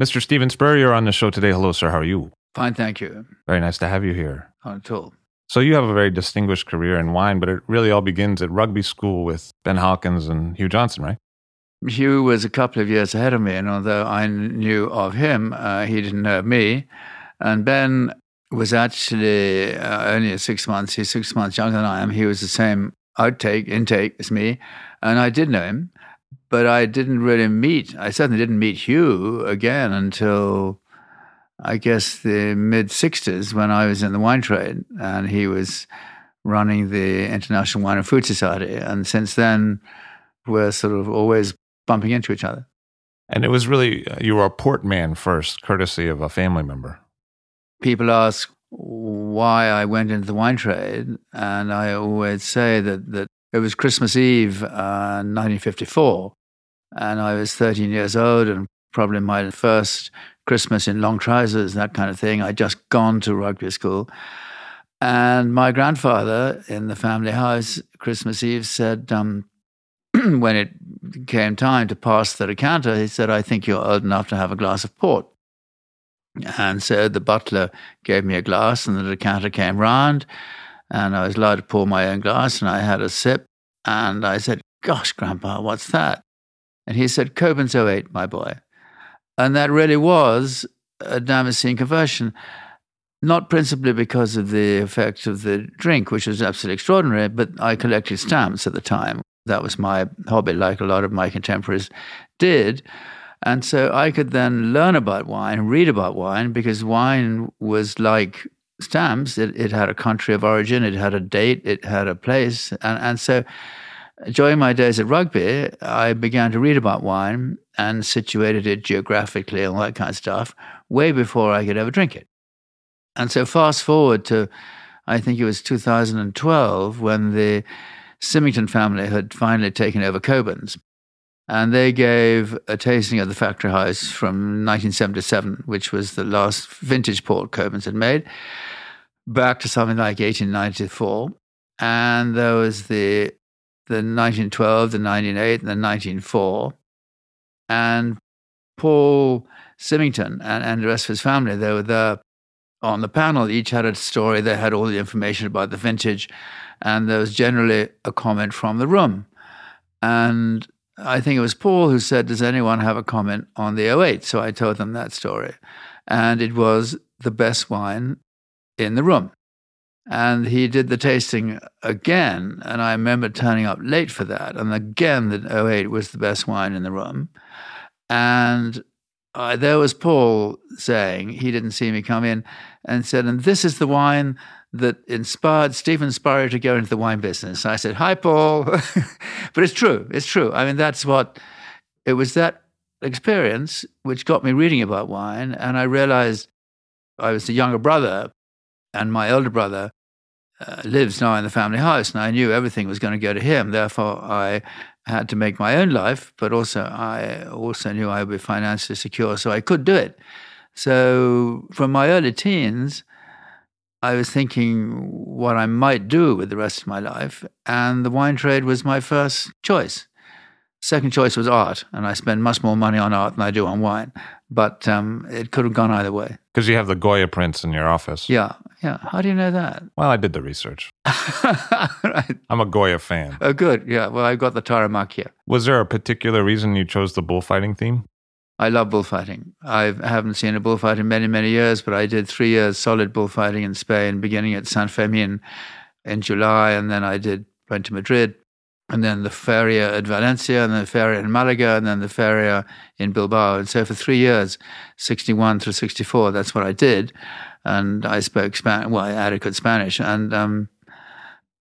Mr. Stephen Spurrier you're on the show today. Hello, sir. How are you? Fine, thank you. Very nice to have you here. Not at all. So you have a very distinguished career in wine, but it really all begins at rugby school with Ben Hawkins and Hugh Johnson, right? Hugh was a couple of years ahead of me, and although I knew of him, uh, he didn't know of me. And Ben was actually uh, only six months. He's six months younger than I am. He was the same outtake intake as me, and I did know him, but I didn't really meet. I certainly didn't meet Hugh again until I guess the mid '60s when I was in the wine trade, and he was running the International Wine and Food Society. And since then, we're sort of always bumping into each other. And it was really, uh, you were a port man first, courtesy of a family member. People ask why I went into the wine trade, and I always say that, that it was Christmas Eve, uh, 1954, and I was 13 years old, and probably my first Christmas in long trousers, that kind of thing. I'd just gone to rugby school. And my grandfather in the family house, Christmas Eve, said, um, when it came time to pass the decanter, he said, I think you're old enough to have a glass of port. And so the butler gave me a glass, and the decanter came round, and I was allowed to pour my own glass, and I had a sip. And I said, Gosh, Grandpa, what's that? And he said, Cockburn's 08, my boy. And that really was a Damascene conversion, not principally because of the effect of the drink, which was absolutely extraordinary, but I collected stamps at the time. That was my hobby, like a lot of my contemporaries did. And so I could then learn about wine, read about wine, because wine was like stamps. It, it had a country of origin, it had a date, it had a place. And, and so during my days at rugby, I began to read about wine and situated it geographically and all that kind of stuff way before I could ever drink it. And so fast forward to, I think it was 2012 when the Symington family had finally taken over Cockburn's. And they gave a tasting of the factory house from 1977, which was the last vintage port Cockburn's had made, back to something like 1894. And there was the the 1912, the 1908, and the 1904. And Paul Symington and, and the rest of his family, they were there on the panel. Each had a story. They had all the information about the vintage. And there was generally a comment from the room. And I think it was Paul who said, Does anyone have a comment on the 08? So I told them that story. And it was the best wine in the room. And he did the tasting again. And I remember turning up late for that. And again, the 08 was the best wine in the room. And uh, there was Paul saying, he didn't see me come in, and said, And this is the wine that inspired Stephen Spurrier to go into the wine business. I said, Hi, Paul. but it's true. It's true. I mean, that's what it was that experience which got me reading about wine. And I realized I was the younger brother, and my elder brother uh, lives now in the family house, and I knew everything was going to go to him. Therefore, I had to make my own life, but also I also knew I would be financially secure, so I could do it. So from my early teens, I was thinking what I might do with the rest of my life, and the wine trade was my first choice. Second choice was art, and I spend much more money on art than I do on wine. But um, it could have gone either way. Because you have the Goya prints in your office. Yeah, yeah. How do you know that? Well, I did the research. right. I'm a Goya fan. Oh, good. Yeah. Well, I got the Tauromaquia. Was there a particular reason you chose the bullfighting theme? I love bullfighting. I haven't seen a bullfight in many, many years, but I did three years solid bullfighting in Spain, beginning at San Fermin in July, and then I did went to Madrid, and then the Feria at Valencia, and then the Feria in Malaga, and then the Feria in Bilbao. And so for three years, 61 through 64, that's what I did. And I spoke Spanish, well, adequate Spanish. And, um,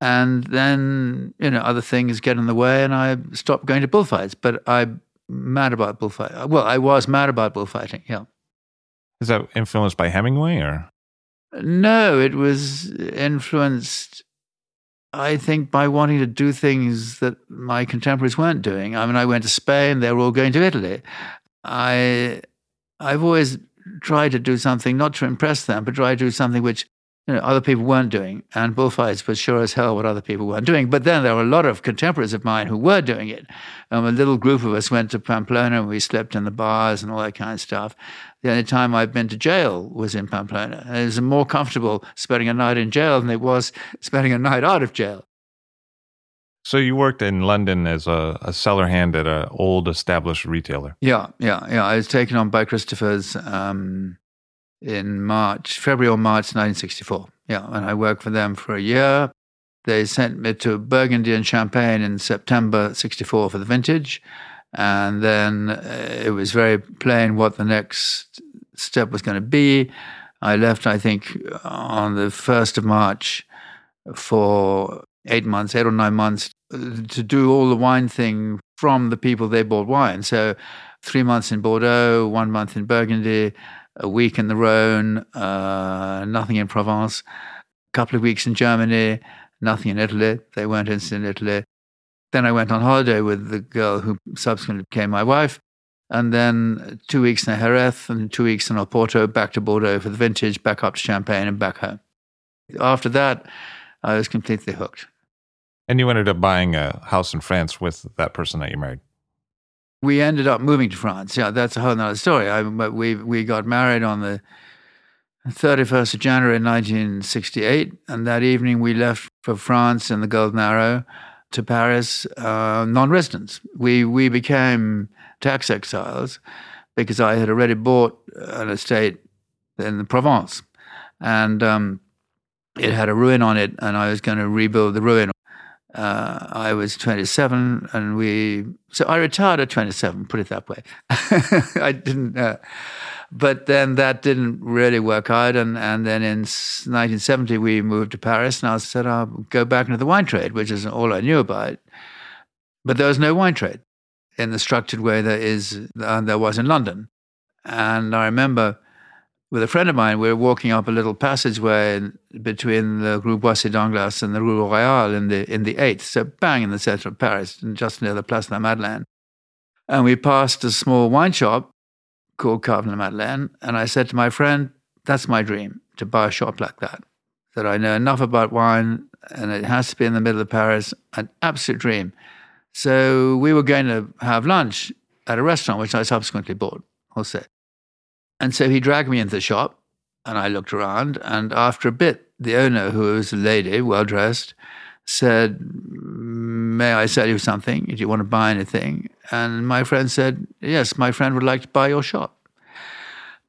and then, you know, other things get in the way, and I stopped going to bullfights. But I'm mad about bullfighting. Well, I was mad about bullfighting, yeah. Is that influenced by Hemingway or? No, it was influenced I think by wanting to do things that my contemporaries weren't doing. I mean, I went to Spain; they were all going to Italy. I, I've always tried to do something not to impress them, but try to do something which you know, other people weren't doing. And bullfights was sure as hell what other people weren't doing. But then there were a lot of contemporaries of mine who were doing it. Um, a little group of us went to Pamplona and we slept in the bars and all that kind of stuff. The only time I've been to jail was in Pamplona. And it was more comfortable spending a night in jail than it was spending a night out of jail. So you worked in London as a, a cellar hand at an old established retailer. Yeah, yeah, yeah. I was taken on by Christopher's um, in March, February or March 1964. Yeah, and I worked for them for a year. They sent me to Burgundy and Champagne in September 64 for the vintage. And then uh, it was very plain what the next step was going to be. I left, I think, on the 1st of March for eight months, eight or nine months, uh, to do all the wine thing from the people they bought wine. So three months in Bordeaux, one month in Burgundy, a week in the Rhone, uh, nothing in Provence, a couple of weeks in Germany, nothing in Italy. They weren't interested in Italy. Then I went on holiday with the girl who subsequently became my wife. And then two weeks in Jerez and two weeks in Oporto, back to Bordeaux for the vintage, back up to Champagne and back home. After that, I was completely hooked. And you ended up buying a house in France with that person that you married we ended up moving to France. Yeah, that's a whole other story. I, we we got married on the 31st of January 1968, and that evening we left for France in the Golden Arrow to Paris, uh, non-residents. We we became tax exiles because I had already bought an estate in the Provence, and um, it had a ruin on it, and I was going to rebuild the ruin uh, I was 27, and we. So I retired at 27. Put it that way. I didn't. Uh, but then that didn't really work out, and and then in 1970 we moved to Paris, and I said I'll go back into the wine trade, which is all I knew about. But there was no wine trade in the structured way there is uh, there was in London, and I remember with a friend of mine, we were walking up a little passageway between the Rue Boissy d'Anglas and the Rue Royale in the in the eighth, so bang in the center of Paris, just near the Place de la Madeleine. And we passed a small wine shop called Cave la Madeleine, and I said to my friend, "That's my dream to buy a shop like that. That I know enough about wine, and it has to be in the middle of Paris. An absolute dream." So we were going to have lunch at a restaurant, which I subsequently bought. Also, and so he dragged me into the shop and I looked around. And after a bit, the owner, who was a lady, well dressed, said, May I sell you something? Do you want to buy anything? And my friend said, Yes, my friend would like to buy your shop.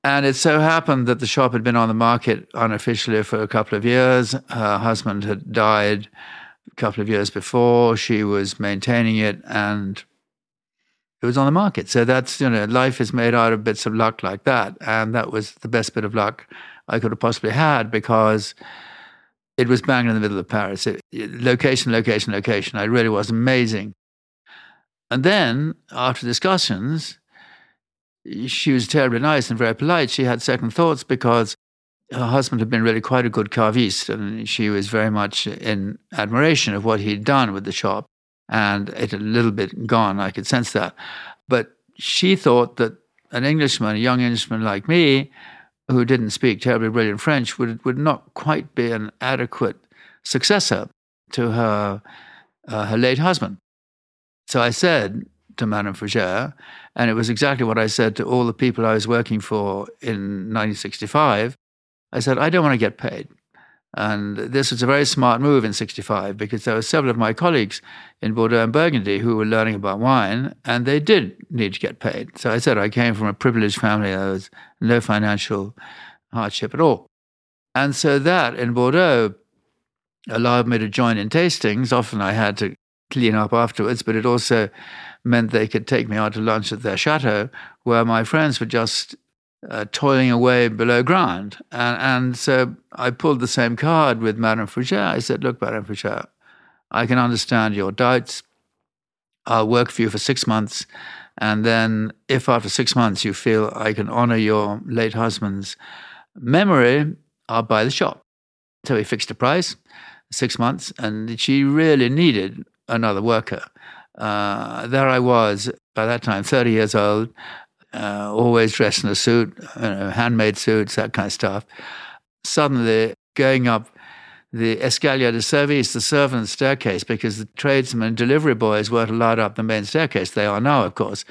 And it so happened that the shop had been on the market unofficially for a couple of years. Her husband had died a couple of years before. She was maintaining it. And it was on the market. So that's, you know, life is made out of bits of luck like that. And that was the best bit of luck I could have possibly had because it was bang in the middle of Paris. It, location, location, location. It really was amazing. And then after discussions, she was terribly nice and very polite. She had second thoughts because her husband had been really quite a good caviste, and she was very much in admiration of what he'd done with the shop and it had a little bit gone. I could sense that. But she thought that an Englishman, a young Englishman like me, who didn't speak terribly brilliant French, would, would not quite be an adequate successor to her, uh, her late husband. So I said to Madame Fougère, and it was exactly what I said to all the people I was working for in 1965. I said, I don't want to get paid. And this was a very smart move in 65 because there were several of my colleagues in Bordeaux and Burgundy who were learning about wine and they did need to get paid. So I said I came from a privileged family. There was no financial hardship at all. And so that in Bordeaux allowed me to join in tastings. Often I had to clean up afterwards, but it also meant they could take me out to lunch at their chateau where my friends were just uh, toiling away below ground. And, and so I pulled the same card with Madame Fougère. I said, Look, Madame Fougère, I can understand your doubts. I'll work for you for six months. And then, if after six months you feel I can honor your late husband's memory, I'll buy the shop. So we fixed a price, six months, and she really needed another worker. Uh, there I was, by that time, 30 years old, uh, always dressed in a suit, you know, handmade suits, that kind of stuff. Suddenly, going up the escalier de service, the servants' staircase, because the tradesmen and delivery boys weren't allowed up the main staircase. They are now, of course.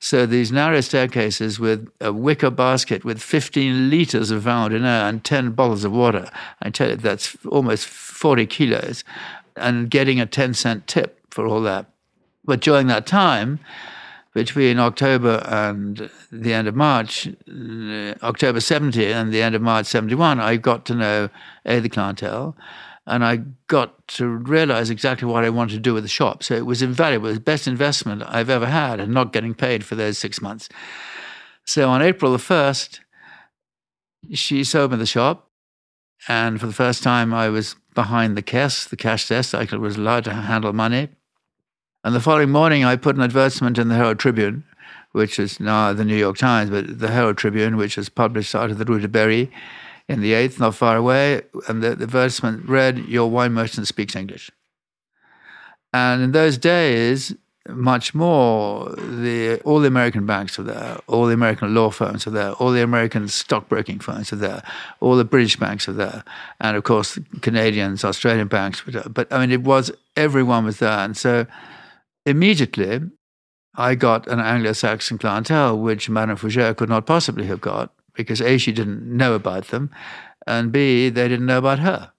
So these narrow staircases with a wicker basket with 15 liters of vin d'honneur and 10 bottles of water. I tell you, that's almost 40 kilos. And getting a 10 cent tip for all that. But during that time, between October and the end of March, uh, October 70 and the end of March 71, I got to know A, the clientele, and I got to realize exactly what I wanted to do with the shop. So it was invaluable. The best investment I've ever had and not getting paid for those six months. So on April the 1st, she sold me the shop. And for the first time, I was behind the cash, the cash desk. I was allowed to handle money. And the following morning, I put an advertisement in the Herald Tribune, which is now the New York Times, but the Herald Tribune, which was published out of the Rue de Berry in the 8th, not far away. And the, the advertisement read, Your wine merchant speaks English. And in those days, much more, the, all the American banks were there, all the American law firms were there, all the American stockbroking firms were there, all the British banks were there, and of course, the Canadians, Australian banks were there. But I mean, it was, everyone was there. And so, immediately, I got an Anglo Saxon clientele, which Madame Fougère could not possibly have got, because A, she didn't know about them, and B, they didn't know about her.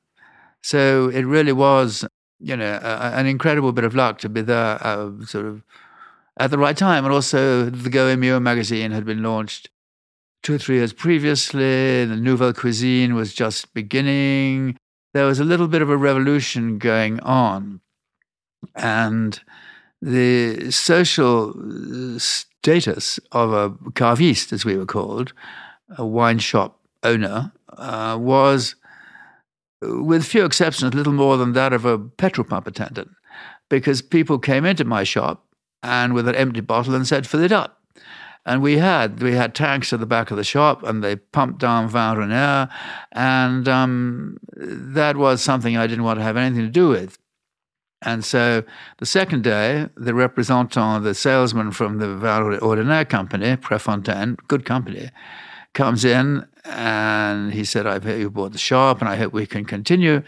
So it really was, you know, a, an incredible bit of luck to be there uh, sort of at the right time. And also, the Go magazine had been launched two or three years previously. The Nouvelle Cuisine was just beginning. There was a little bit of a revolution going on. And the social uh, status of a caviste, as we were called, a wine shop owner, uh, was, with few exceptions, little more than that of a petrol pump attendant, because people came into my shop and with an empty bottle and said, "Fill it up." And we had we had tanks at the back of the shop, and they pumped down vin Renoir, and um, that was something I didn't want to have anything to do with. And so the second day, the representant, the salesman from the Val Ordinaire company, Prefontaine, good company, comes in and he said, I've heard you bought the shop and I hope we can continue.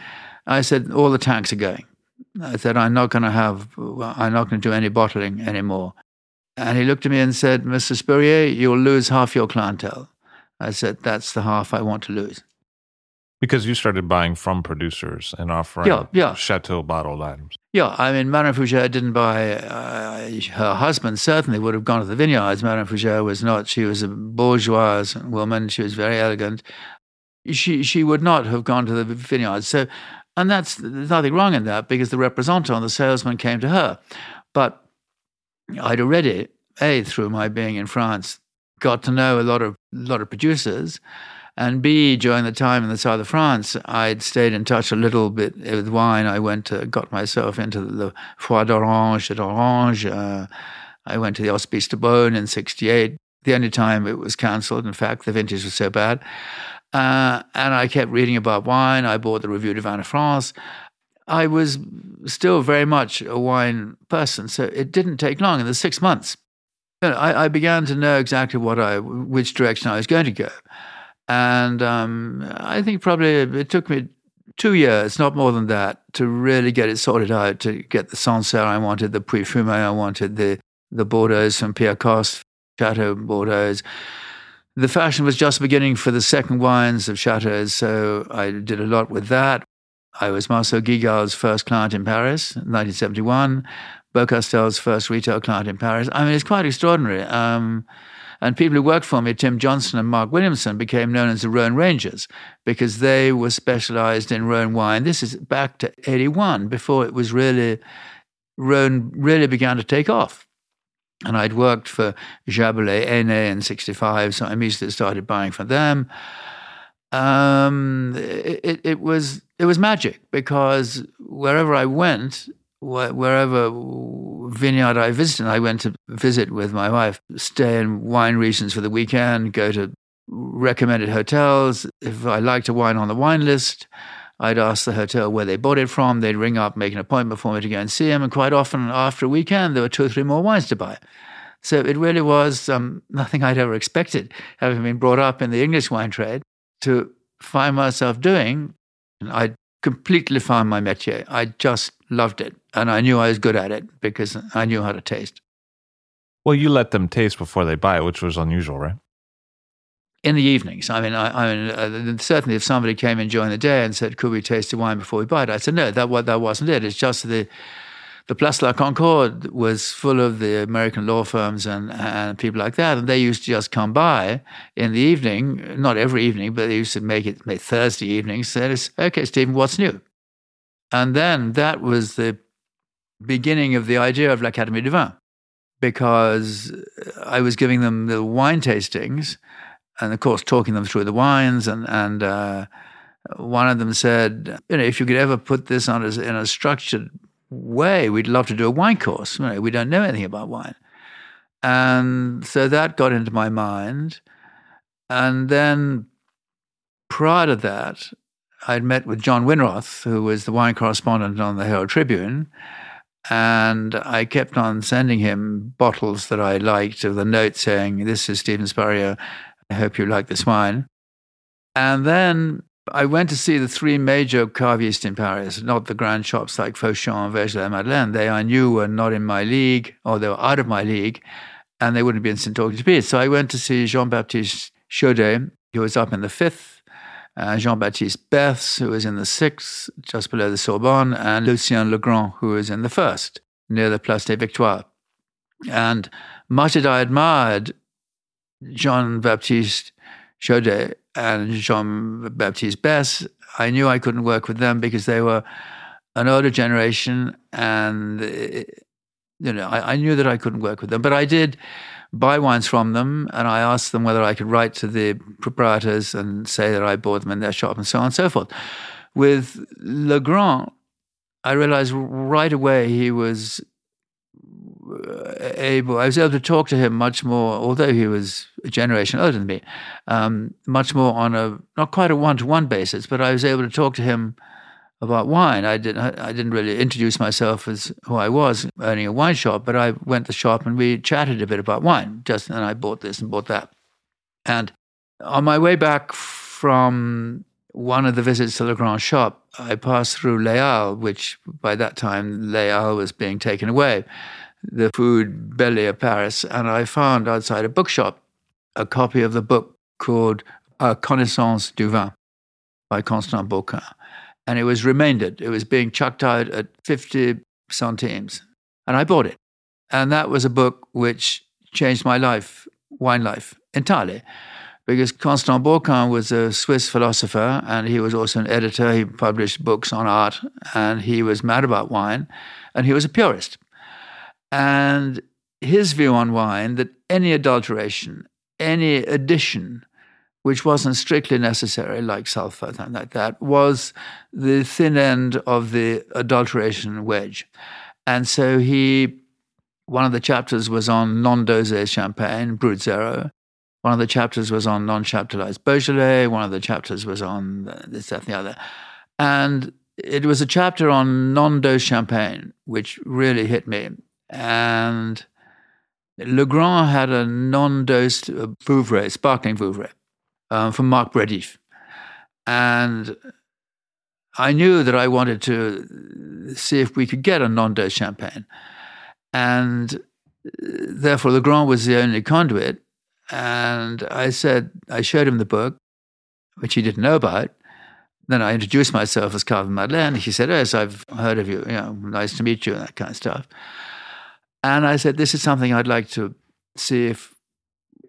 I said, all the tanks are going. I said, I'm not going to have, I'm not going to do any bottling anymore. And he looked at me and said, Mr. Spurrier, you'll lose half your clientele. I said, that's the half I want to lose. Because you started buying from producers and offering yeah, yeah. chateau bottled items. Yeah, I mean, Madame Fougère didn't buy. Uh, her husband certainly would have gone to the vineyards. Madame Fougère was not. She was a bourgeois woman. She was very elegant. She she would not have gone to the vineyards. So, and that's there's nothing wrong in that because the representant, the salesman, came to her. But I'd already, a through my being in France, got to know a lot of lot of producers and B, during the time in the south of France, I'd stayed in touch a little bit with wine. I went to, got myself into the Foire d'Orange at Orange. Uh, I went to the Hospices de Beaune in 68. The only time it was cancelled, in fact, the vintage was so bad. Uh, and I kept reading about wine. I bought the Revue de Vin de France. I was still very much a wine person, so it didn't take long. In the six months, I, I began to know exactly what I, which direction I was going to go. And um, I think probably it took me two years, not more than that, to really get it sorted out, to get the Sancerre I wanted, the Pouilly Fumé I wanted, the, the Bordeaux from Pierre Coste, Chateau Bordeaux. The fashion was just beginning for the second wines of Chateaux, so I did a lot with that. I was Marcel Guigal's first client in Paris, in 1971. Beaucastel's first retail client in Paris. I mean, it's quite extraordinary. Um, and people who worked for me, Tim Johnson and Mark Williamson, became known as the Rhone Rangers because they were specialized in Rhone wine. This is back to 81, before it was really, Rhone really began to take off. And I'd worked for Jaboulet Aîné in 65, so I immediately started buying from them. Um, it, it, was it was magic because wherever I went, wherever vineyard I visited, I went to visit with my wife, stay in wine regions for the weekend, go to recommended hotels. If I liked a wine on the wine list, I'd ask the hotel where they bought it from. They'd ring up, make an appointment for me to go and see them. And quite often after a weekend, there were two or three more wines to buy. So it really was um, nothing I'd ever expected, having been brought up in the English wine trade, to find myself doing. I completely found my métier. I just loved it. And I knew I was good at it because I knew how to taste. Well, you let them taste before they buy it, which was unusual, right? In the evenings. I mean, I, I mean, uh, certainly if somebody came in during the day and said, could we taste the wine before we buy it? I said, no, that, that wasn't it. It's just the, the Place La Concorde was full of the American law firms and, and people like that. And they used to just come by in the evening, not every evening, but they used to make it make Thursday evenings. Said, okay, Stephen, what's new? And then that was the beginning of the idea of l'Académie du Vin, because I was giving them the wine tastings, and of course talking them through the wines. And and uh, one of them said, you know, if you could ever put this on as in a structured way, we'd love to do a wine course. You know, we don't know anything about wine, and so that got into my mind. And then prior to that, I'd met with John Winroth, who was the wine correspondent on the Herald Tribune, and I kept on sending him bottles that I liked with a note saying, This is Stephen Spurrier. I hope you like this wine. And then I went to see the three major cavistes in Paris, not the grand shops like Fauchon and Verger Madeleine. They I knew were not in my league, or they were out of my league, and they wouldn't be interested in talking to me. So I went to see Jean Baptiste Chaudet, who was up in the fifth, uh, Jean Baptiste Beths, who was in the sixth, just below the Sorbonne, and Lucien Legrand, who was in the first, near the Place des Victoires. And much as I admired Jean Baptiste Chaudet and Jean Baptiste Beths, I knew I couldn't work with them because they were an older generation, and you know I, I knew that I couldn't work with them. But I did buy wines from them, and I asked them whether I could write to the proprietors and say that I bought them in their shop and so on and so forth. With Legrand, I realized right away he was uh, able, I was able to talk to him much more, although he was a generation older than me, um, much more on a, not quite a one to one basis, but I was able to talk to him about wine. I didn't I didn't really introduce myself as who I was, owning a wine shop, but I went to the shop and we chatted a bit about wine. Just and I bought this and bought that. And on my way back from one of the visits to Legrand shop, I passed through Halles, which by that time Halles was being taken away, the food belly of Paris, and I found outside a bookshop a copy of the book called A Connaissance du Vin by Constant Bourquin and it was remaindered. It was being chucked out at 50 centimes. And I bought it. And that was a book which changed my life, wine life, entirely. Because Constant Bourquin was a Swiss philosopher and he was also an editor. He published books on art and he was mad about wine and he was a purist. And his view on wine that any adulteration, any addition which wasn't strictly necessary, like sulfur, and like that, was the thin end of the adulteration wedge. And so he, one of the chapters was on non-dosé champagne, Brut Zero. One of the chapters was on non-chaptalized Beaujolais. One of the chapters was on this, that, and the other. And it was a chapter on non-dose champagne, which really hit me. And Legrand had a non-dosed uh, Vouvray, sparkling Vouvray um, from Marc Bredif. And I knew that I wanted to see if we could get a non dose champagne. And uh, therefore, Legrand was the only conduit. And I said, I showed him the book, which he didn't know about. Then I introduced myself as Carvin Madeleine. He said, Yes, I've heard of you. You know, nice to meet you, and that kind of stuff. And I said, This is something I'd like to see if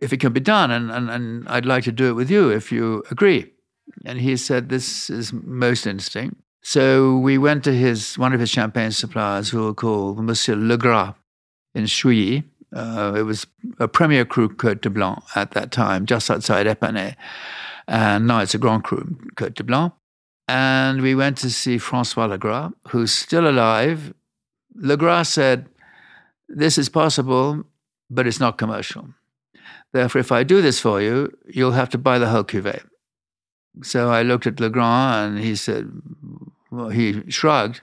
if it can be done, and, and, and I'd like to do it with you if you agree. And he said, This is most interesting. So we went to his one of his champagne suppliers, who were called Monsieur Legras in Chouilly. Uh, it was a Premier Cru Cote de Blanc at that time, just outside Epernay. And now it's a Grand Cru Cote de Blanc. And we went to see Francois Legras, who's still alive. Legras said, This is possible, but it's not commercial. Therefore, if I do this for you, you'll have to buy the whole cuvee. So I looked at Legrand and he said, well, he shrugged.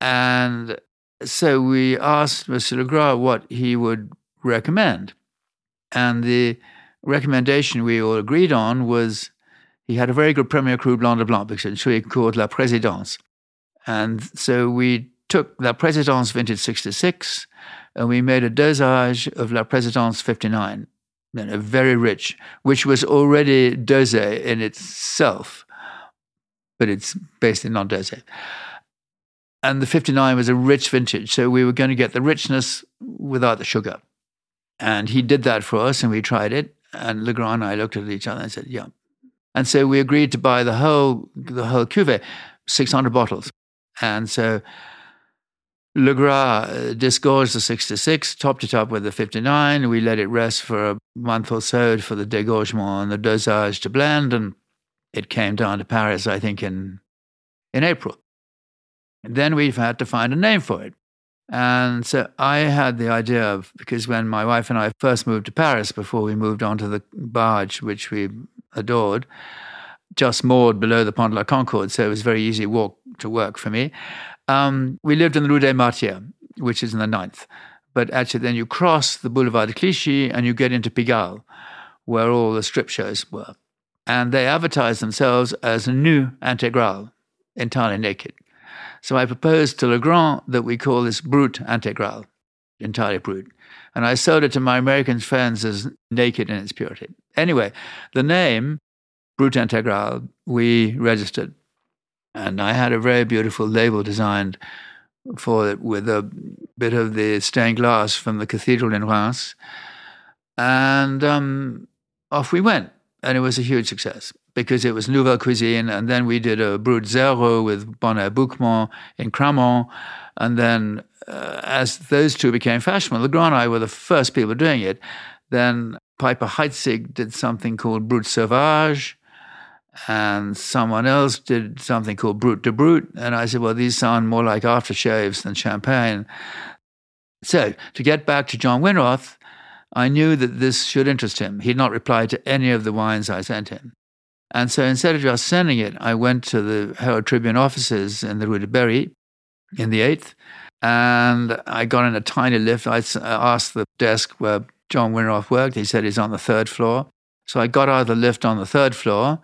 And so we asked Mr. Legrand what he would recommend. And the recommendation we all agreed on was he had a very good Premier Cru Blanc de Blanc, which called La Présidence. And so we took La Présidence Vintage 66 and we made a dosage of La Présidence 59, you know, very rich, which was already dosé in itself, but it's basically in non-dosé. And the 59 was a rich vintage, so we were going to get the richness without the sugar. And he did that for us, and we tried it. And Legrand and I looked at each other and said, "Yeah." And so we agreed to buy the whole the whole cuvee, 600 bottles. And so Legras uh, disgorged the 66, topped it up with the 59. We let it rest for a month or so for the degorgement and the dosage to blend, and it came down to Paris, I think, in, in April. And then we've had to find a name for it. And so I had the idea of, because when my wife and I first moved to Paris, before we moved on to the barge, which we adored, just moored below the Pont de la Concorde, so it was very easy walk to work for me. Um, we lived in the Rue des Martyrs, which is in the ninth. But actually, then you cross the Boulevard de Clichy and you get into Pigalle, where all the strip shows were. And they advertised themselves as new Integral, entirely naked. So I proposed to Legrand that we call this Brut Integral, entirely brut. And I sold it to my American friends as naked in its purity. Anyway, the name Brut Integral we registered and I had a very beautiful label designed for it with a bit of the stained glass from the cathedral in Reims. And um, off we went. And it was a huge success because it was Nouvelle Cuisine. And then we did a Brut Zero with Bonnet Bouquemont in Cramant. And then uh, as those two became fashionable, Legrand and I were the first people doing it. Then Piper Heidsieck did something called Brut Sauvage and someone else did something called Brut de Brut. And I said, well, these sound more like aftershaves than champagne. So to get back to John Winroth, I knew that this should interest him. He'd not replied to any of the wines I sent him. And so instead of just sending it, I went to the Herald Tribune offices in the Rue de Berry in the 8th, and I got in a tiny lift. I uh, asked the desk where John Winroth worked. He said he's on the third floor. So I got out of the lift on the third floor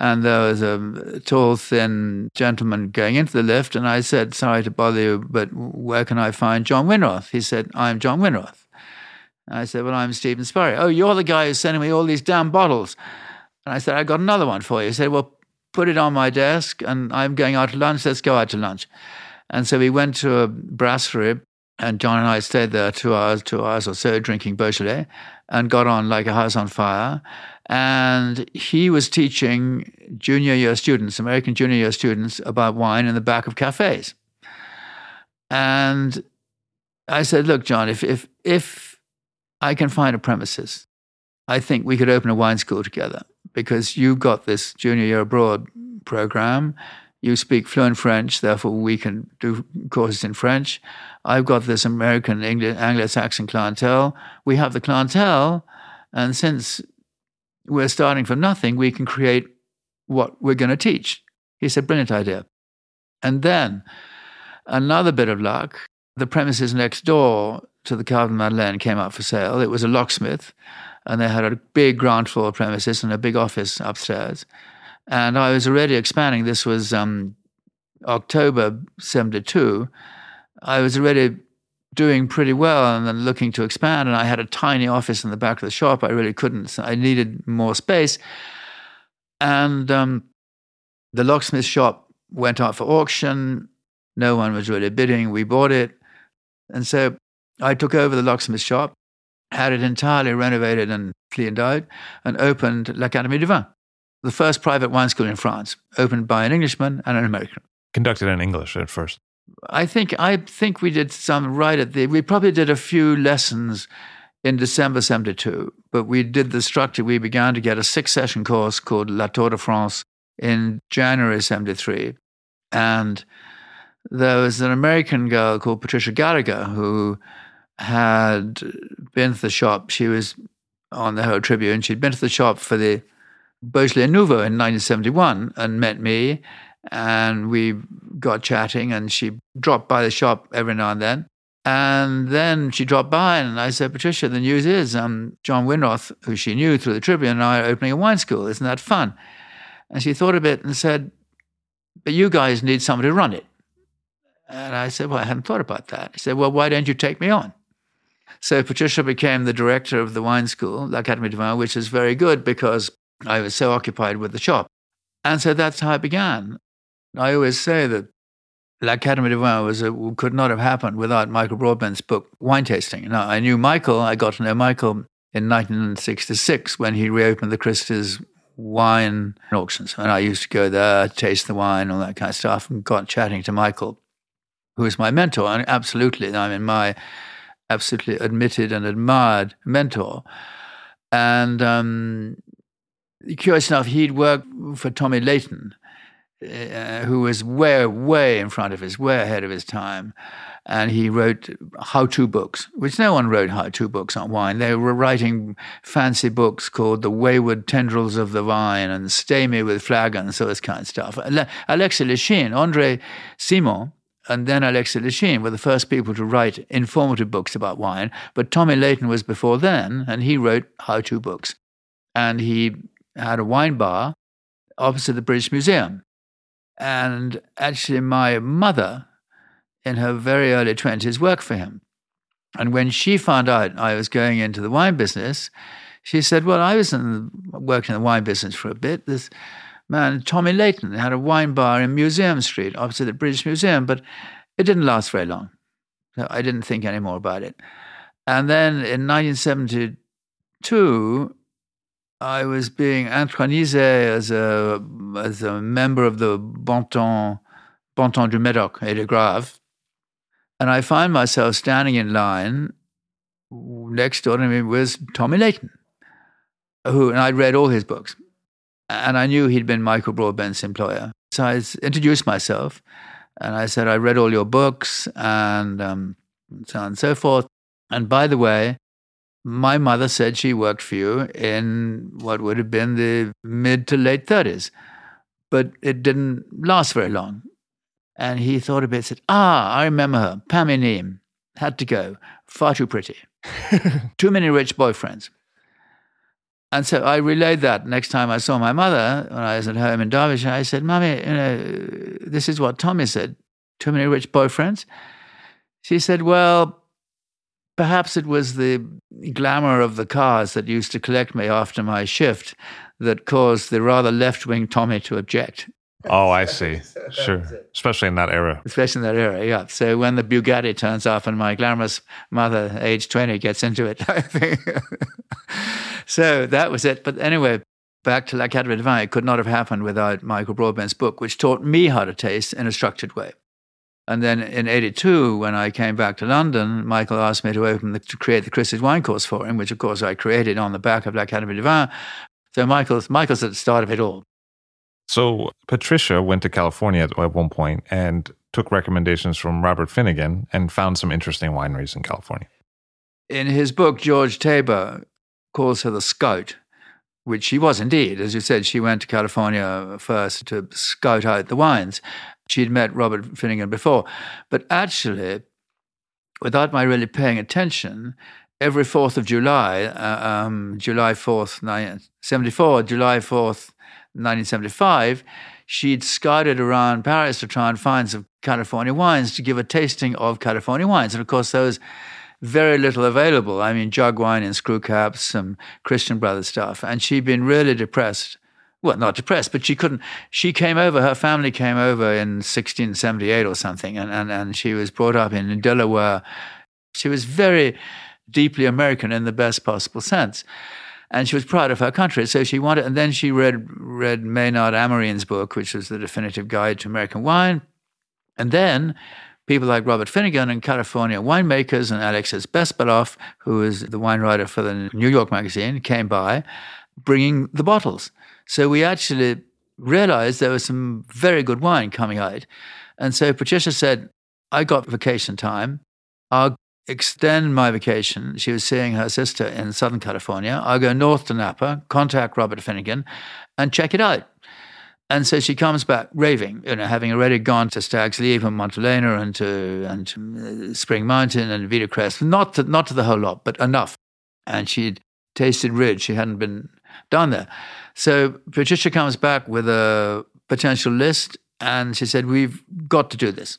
and there was a tall, thin gentleman going into the lift. And I said, Sorry to bother you, but where can I find John Winroth? He said, I'm John Winroth. And I said, Well, I'm Stephen Spurrier. Oh, you're the guy who's sending me all these damn bottles. And I said, I got another one for you. He said, Well, put it on my desk, and I'm going out to lunch. Let's go out to lunch. And so we went to a brasserie, and John and I stayed there two hours, two hours or so, drinking Beaujolais, and got on like a house on fire. And he was teaching junior year students, American junior year students, about wine in the back of cafes. And I said, Look, John, if, if, if I can find a premises, I think we could open a wine school together because you've got this junior year abroad program. You speak fluent French, therefore we can do courses in French. I've got this American English, Anglo Saxon clientele. We have the clientele. And since we're starting from nothing, we can create what we're going to teach. He said, brilliant idea. And then another bit of luck, the premises next door to the Carvin Madeleine came up for sale. It was a locksmith, and they had a big ground floor premises and a big office upstairs. And I was already expanding. This was um, October 72. I was already doing pretty well and then looking to expand. And I had a tiny office in the back of the shop. I really couldn't, I needed more space. And um, the locksmith shop went out for auction. No one was really bidding. We bought it. And so I took over the locksmith shop, had it entirely renovated and cleaned out, and opened L'Académie du Vin, the first private wine school in France, opened by an Englishman and an American. Conducted in English at first. I think I think we did some right at the. We probably did a few lessons in December '72, but we did the structure. We began to get a six-session course called La Tour de France in January '73, and there was an American girl called Patricia Gallagher who had been to the shop. She was on the Herald Tribune. She'd been to the shop for the Beaujolais Nouveau in 1971 and met me, and we got chatting. And she dropped by the shop every now and then. And then she dropped by, and I said, Patricia, the news is um, John Winroth, who she knew through the Tribune, and I are opening a wine school. Isn't that fun? And she thought a bit and said, But you guys need somebody to run it. And I said, Well, I hadn't thought about that. She said, Well, why don't you take me on? So Patricia became the director of the wine school, l'Académie du Vin, which is very good because I was so occupied with the shop. And so that's how it began. I always say that l'Académie du Vin was a, could not have happened without Michael Broadbent's book, Wine Tasting. Now, I knew Michael, I got to know Michael in 1966 when he reopened the Christie's wine auctions. And I used to go there, taste the wine, all that kind of stuff, and got chatting to Michael, who was my mentor. And absolutely, I mean, my absolutely admitted and admired mentor. And um, curious enough, he'd worked for Tommy Layton, uh, who was way, way in front of his, way ahead of his time. And he wrote how to books, which no one wrote how to books on wine. They were writing fancy books called The Wayward Tendrils of the Vine and Stay Me with Flagons, so this kind of stuff. Alexis Lichine, Andre Simon, and then Alexis Lichine were the first people to write informative books about wine. But Tommy Layton was before then, and he wrote how to books. And he had a wine bar opposite the British Museum. And actually, my mother, in her very early 20s, worked for him. And when she found out I was going into the wine business, she said, Well, I was in the, in the wine business for a bit. This man, Tommy Layton, had a wine bar in Museum Street opposite the British Museum, but it didn't last very long. So I didn't think any more about it. And then in 1972, I was being intronisé as a, as a member of the Bon Temps, du Médoc et de Grave. And I find myself standing in line next door to me was Tommy Layton, who, and I'd read all his books. And I knew he'd been Michael Broadbent's employer. So I introduced myself and I said, I read all your books and um, so on and so forth. And by the way, my mother said she worked for you in what would have been the mid to late 30s, but it didn't last very long. And he thought a bit, said, Ah, I remember her, Pammy Neame, had to go, far too pretty, too many rich boyfriends. And so I relayed that next time I saw my mother when I was at home in Derbyshire. I said, Mummy, you know, this is what Tommy said. Too many rich boyfriends? She said, Well, perhaps it was the glamour of the cars that used to collect me after my shift that caused the rather left wing Tommy to object. Oh, I see. Sure. Especially in that era. Especially in that era, yeah. So when the Bugatti turns off and my glamorous mother, age 20, gets into it, I think. so that was it. But anyway, back to L'Académie du Vin, it could not have happened without Michael Broadbent's book, which taught me how to taste in a structured way. And then in 82, when I came back to London, Michael asked me to open the, to create the Christie's Wine Course for him, which of course I created on the back of L'Académie du Vin. So Michael's, Michael's at the start of it all. So Patricia went to California at one point and took recommendations from Robert Finnegan and found some interesting wineries in California. In his book, George Taber calls her the scout, which she was indeed. As you said, she went to California first to scout out the wines. She'd met Robert Finnegan before. But actually, without my really paying attention, every 4th of July, uh, um, July 4th, 1974, July 4th, 1975, she'd scouted around Paris to try and find some California wines to give a tasting of California wines. And of course, there was very little available. I mean, jug wine and screw caps, some Christian Brothers stuff. And she'd been really depressed. Well, not depressed, but she couldn't. She came over, her family came over in 1678 or something, and, and, and she was brought up in Delaware. She was very deeply American in the best possible sense. And she was proud of her country. So she wanted, and then she read, read Maynard Amerine's book, which was the definitive guide to American wine. And then people like Robert Finigan and California winemakers and Alexis Bespaloff, who is the wine writer for the New York magazine, came by bringing the bottles. So we actually realized there was some very good wine coming out. And so Patricia said, I got vacation time. I'll extend my vacation. She was seeing her sister in Southern California. I'll go north to Napa, contact Robert Finigan, and check it out. And so she comes back raving, you know, having already gone to Stag's Leap and Montelena and to, and to uh, Spring Mountain and Veedercrest, not to, not to the whole lot, but enough. And she'd tasted Ridge. She hadn't been down there. So Patricia comes back with a potential list and she said, We've got to do this.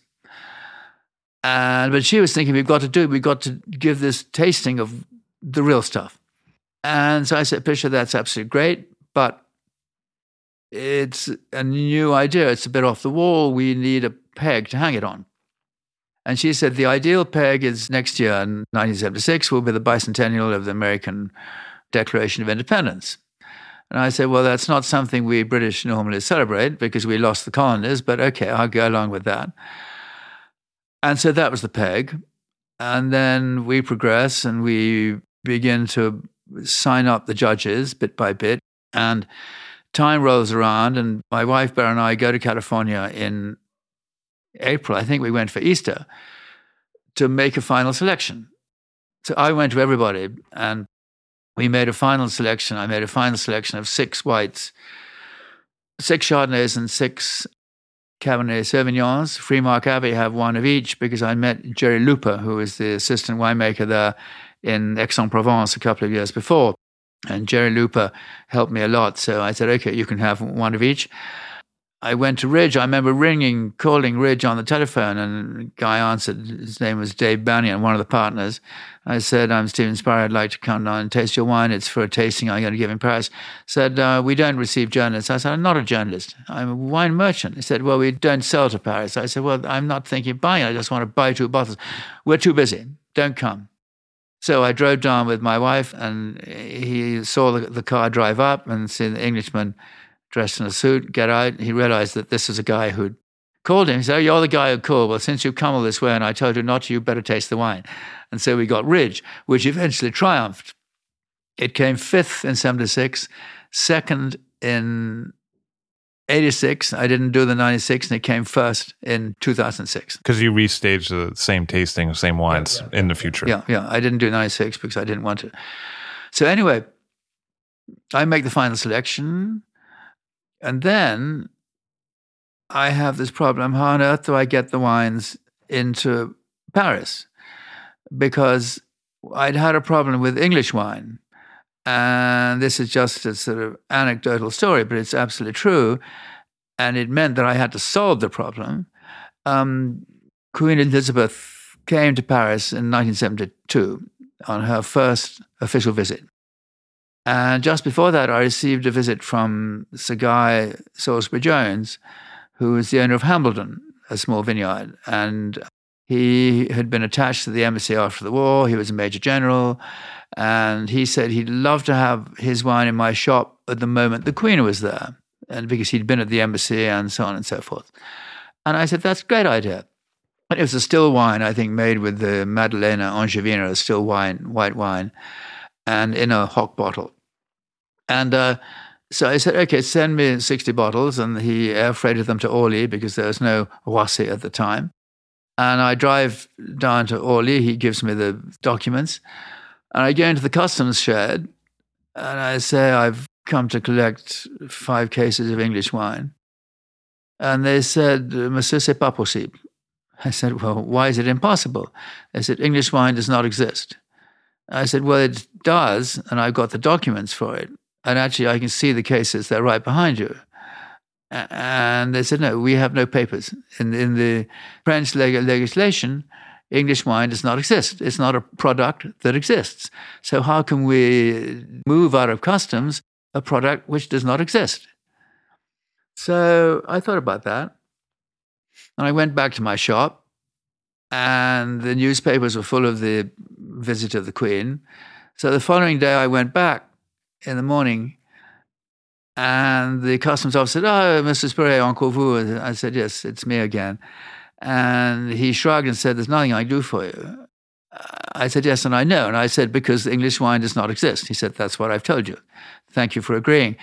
And but she was thinking, we've got to do, we've got to give this tasting of the real stuff. And so I said, Patricia, that's absolutely great, but it's a new idea. It's a bit off the wall. We need a peg to hang it on. And she said, the ideal peg is next year, in 1976, will be the bicentennial of the American Declaration of Independence. And I said, well, that's not something we British normally celebrate because we lost the colonies, but okay, I'll go along with that. And so that was the peg. And then we progress and we begin to sign up the judges bit by bit. And time rolls around, and my wife, Bear, and I go to California in April. I think we went for Easter to make a final selection. So I went to everybody and we made a final selection. I made a final selection of six whites, six Chardonnays, and six Cabernet Sauvignons. Freemark Abbey have one of each because I met Jerry Luper, who is the assistant winemaker there in Aix-en-Provence a couple of years before. And Jerry Luper helped me a lot. So I said, okay, you can have one of each. I went to Ridge. I remember ringing, calling Ridge on the telephone, and the guy answered. His name was Dave Bennion, one of the partners. I said, I'm Steven Spurrier. I'd like to come down and taste your wine. It's for a tasting I'm going to give in Paris. Said, uh, we don't receive journalists. I said, I'm not a journalist. I'm a wine merchant. He said, well, we don't sell to Paris. I said, well, I'm not thinking of buying. I just want to buy two bottles. We're too busy. Don't come. So I drove down with my wife, and he saw the, the car drive up and see the Englishman dressed in a suit, get out. He realized that this was a guy who'd called him. He said, oh, You're the guy who called. Well, since you've come all this way and I told you not to, you better taste the wine. And so we got Ridge, which eventually triumphed. It came fifth in 76, second in 86. I didn't do the 96, and it came first in 2006. Because you restaged the same tasting, the same wines yeah, yeah, in the future. Yeah, yeah. I didn't do 96 because I didn't want to. So, anyway, I make the final selection. And then I have this problem. How on earth do I get the wines into Paris? Because I'd had a problem with English wine. And this is just a sort of anecdotal story, but it's absolutely true. And it meant that I had to solve the problem. Um, Queen Elizabeth came to Paris in 1972 on her first official visit. And just before that, I received a visit from Sir Guy Salisbury Jones, who was the owner of Hambledon, a small vineyard. And he had been attached to the embassy after the war. He was a major general. And he said he'd love to have his wine in my shop at the moment the Queen was there, and because he'd been at the embassy and so on and so forth. And I said, that's a great idea. And it was a still wine, I think, made with the Madeleine Angevine, a still wine, white wine and in a hock bottle. And uh, so I said, okay, send me 60 bottles. And he air freighted them to Orly because there was no Roissy at the time. And I drive down to Orly. He gives me the documents. And I go into the customs shed and I say, I've come to collect five cases of English wine. And they said, Monsieur, c'est pas possible. I said, well, why is it impossible? They said, English wine does not exist. I said, Well, it does, and I've got the documents for it. And actually, I can see the cases, they're right behind you. And they said, No, we have no papers. In, in the French leg- legislation, English wine does not exist. It's not a product that exists. So, how can we move out of customs a product which does not exist? So, I thought about that. And I went back to my shop, and the newspapers were full of the visit of the Queen. So the following day, I went back in the morning, and the customs officer said, "Oh, Mr. Spurrier, encore vous?" I said, "Yes, it's me again." And he shrugged and said, "There's nothing I can do for you." I said, "Yes, and I know." And I said, "Because English wine does not exist." He said, "That's what I've told you. Thank you for agreeing."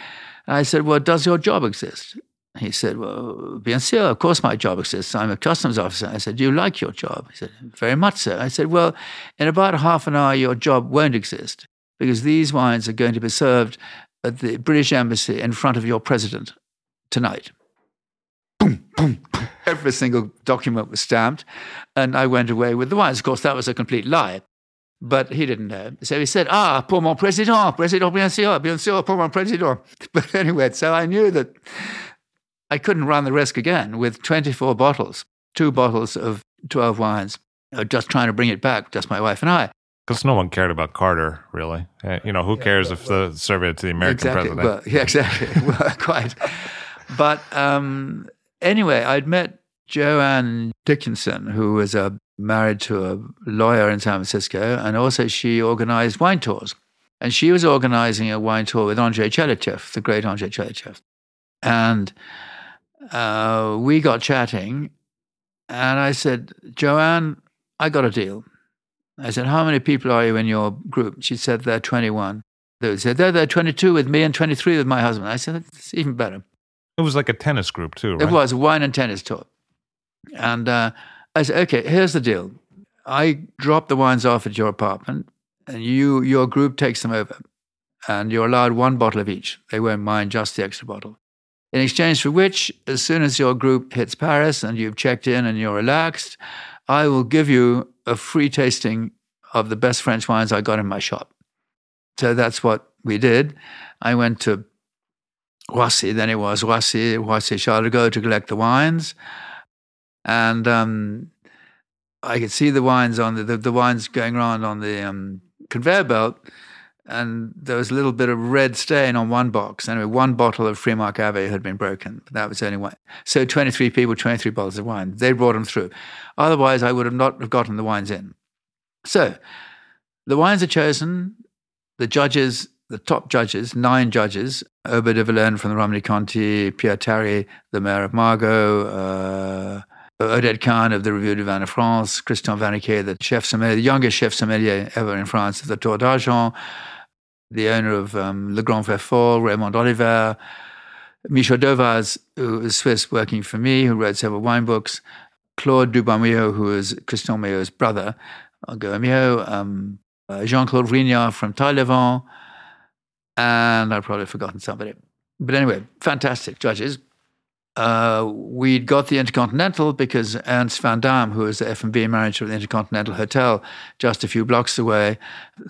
And I said, "Well, does your job exist?" He said, Well, bien sûr, of course my job exists. I'm a customs officer. I said, Do you like your job? He said, Very much so. I said, Well, in about half an hour, your job won't exist because these wines are going to be served at the British Embassy in front of your president tonight. Boom, boom, boom. Every single document was stamped, and I went away with the wines. Of course, that was a complete lie. But he didn't know. So he said, Ah, pour mon président, président, bien sûr, bien sûr, pour mon président. But anyway, so I knew that I couldn't run the risk again with 24 bottles, two bottles of 12 wines, uh, just trying to bring it back, just my wife and I. Because no one cared about Carter, really. Uh, you know, who cares yeah, if the survey to the American exactly, president? Well, yeah, exactly. well, quite. But um, anyway, I'd met Joanne Dickinson, who was uh, married to a lawyer in San Francisco, and also she organized wine tours. And she was organizing a wine tour with Andrei Tchelistcheff, the great Andrei Tchelistcheff. And uh, we got chatting, and I said, Joanne, I got a deal. I said, How many people are you in your group? She said, There are 21. They said, There, there are 22 with me and 23 with my husband. I said, It's even better. It was like a tennis group, too, right? It was a wine and tennis tour. And uh, I said, Okay, here's the deal. I drop the wines off at your apartment, and you, your group takes them over. And you're allowed one bottle of each. They won't mind just the extra bottle in exchange for which, as soon as your group hits Paris and you've checked in and you're relaxed, I will give you a free tasting of the best French wines I got in my shop. So that's what we did. I went to Roissy, then it was Roissy, Roissy Charles to collect the wines. And um, I could see the wines on the, the, the wines going around on the um, conveyor belt and there was a little bit of red stain on one box. Anyway, one bottle of Freemark Abbey had been broken. But that was only one. So 23 people, 23 bottles of wine. They brought them through. Otherwise, I would have not have gotten the wines in. So the wines are chosen. The judges, the top judges, nine judges, Aubert de Villaine from the Romanée-Conti, Pierre Tari, the mayor of Margaux, uh, Odette Kahn of the Revue du Vin de France, Christian Vannequé, the chef sommelier, the youngest chef sommelier ever in France, of the Tour d'Argent, the owner of um, Le Grand Véfour, Raymond Oliver, Michel Dovaz, who is Swiss working for me, who wrote several wine books, Claude Dubois-Millot, who is Christian Millau's brother, Miot, um, uh, Jean-Claude Vrinat from Taillevent, and I've probably forgotten somebody. But anyway, fantastic judges uh, we'd got the Intercontinental because Ernst van Dam, who was the F&B manager of the Intercontinental Hotel just a few blocks away,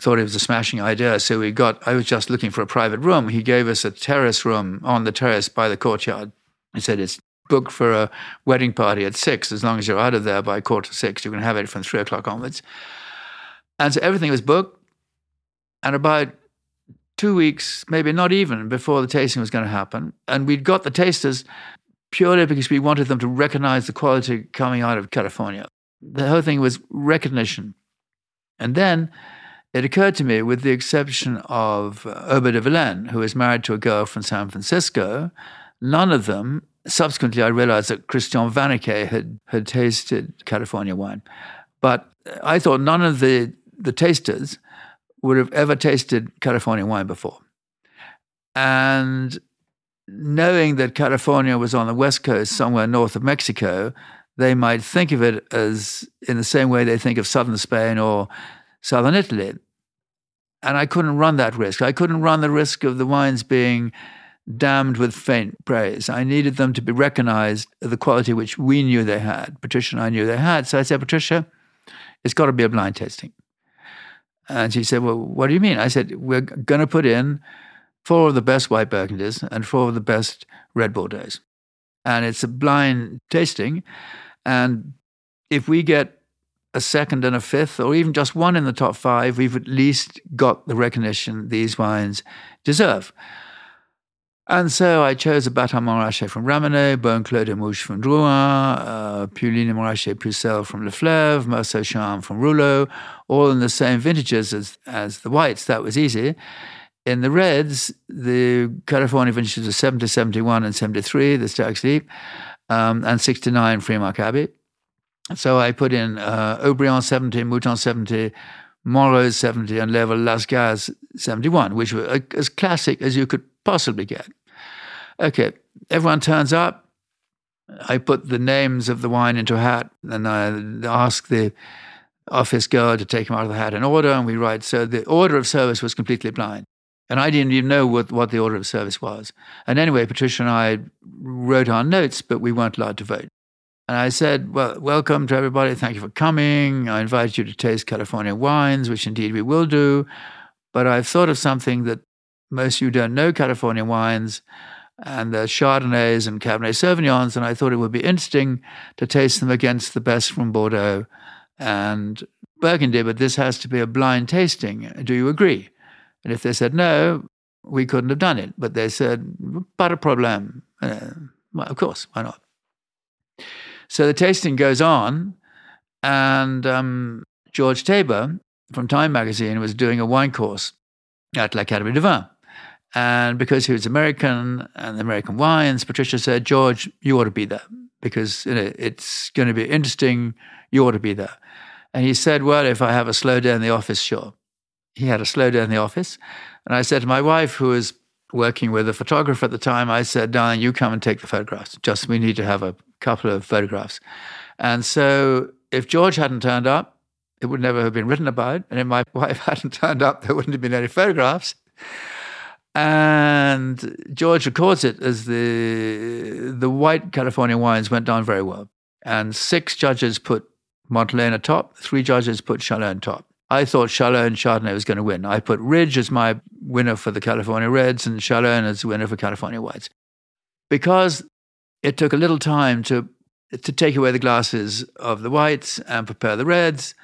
thought it was a smashing idea. So we got, I was just looking for a private room. He gave us a terrace room on the terrace by the courtyard. He said, it's booked for a wedding party at six. As long as you're out of there by quarter to six, you can have it from three o'clock onwards. And so everything was booked. And about two weeks, maybe not even, before the tasting was going to happen. And we'd got the tasters purely because we wanted them to recognize the quality coming out of California. The whole thing was recognition. And then it occurred to me, with the exception of uh, Aubert de Villaine, who was married to a girl from San Francisco, none of them, subsequently I realized that Christian Vannequé had, had tasted California wine. But I thought none of the, the tasters would have ever tasted California wine before. And knowing that California was on the west coast, somewhere north of Mexico, they might think of it as in the same way they think of southern Spain or southern Italy. And I couldn't run that risk. I couldn't run the risk of the wines being damned with faint praise. I needed them to be recognized the quality which we knew they had. Patricia and I knew they had. So I said, Patricia, it's got to be a blind tasting. And she said, Well, what do you mean? I said, We're going to put in four of the best white Burgundies and four of the best red Bordeaux. And it's a blind tasting. And if we get a second and a fifth, or even just one in the top five, we've at least got the recognition these wines deserve. And so I chose a Bâtard-Montrachet from Ramonet, Beaune-Clos de Mouches from Drouhin, uh, Puligny Montrachet Pucelle from Leflaive, Meursault Charme from Roulot, all in the same vintages as, as the whites. That was easy. In the reds, the California vintages are 70, 71, and 73, the Stag's Leap, um, and 69, Freemark Abbey. So I put in uh, Haut-Brion 70, Mouton 70, Montrose 70, and Léoville Las Cases 71, which were as classic as you could possibly get. Okay, everyone turns up. I put the names of the wine into a hat and I ask the office girl to take them out of the hat in order, and we write. So the order of service was completely blind. And I didn't even know what, what the order of service was. And anyway, Patricia and I wrote our notes, but we weren't allowed to vote. And I said, Well, welcome to everybody. Thank you for coming. I invite you to taste California wines, which indeed we will do. But I've thought of something that most of you don't know California wines and the Chardonnays and Cabernet Sauvignons, and I thought it would be interesting to taste them against the best from Bordeaux and Burgundy, but this has to be a blind tasting. Do you agree? And if they said no, we couldn't have done it. But they said, but a problem. Uh, well, of course, why not? So the tasting goes on, and um, George Taber from Time magazine was doing a wine course at l'Académie de Vin. And because he was American and the American wines, Patricia said, George, you ought to be there because you know, it's going to be interesting. You ought to be there. And he said, Well, if I have a slow day in the office, sure. He had a slow day in the office. And I said to my wife, who was working with a photographer at the time, I said, Darling, you come and take the photographs. Just we need to have a couple of photographs. And so if George hadn't turned up, it would never have been written about. And if my wife hadn't turned up, there wouldn't have been any photographs. And George records it as the the white California wines went down very well. And six judges put Montelena top, three judges put Chalone top. I thought Chalone Chardonnay was going to win. I put Ridge as my winner for the California Reds and Chalone as the winner for California Whites. Because it took a little time to to take away the glasses of the whites and prepare the reds.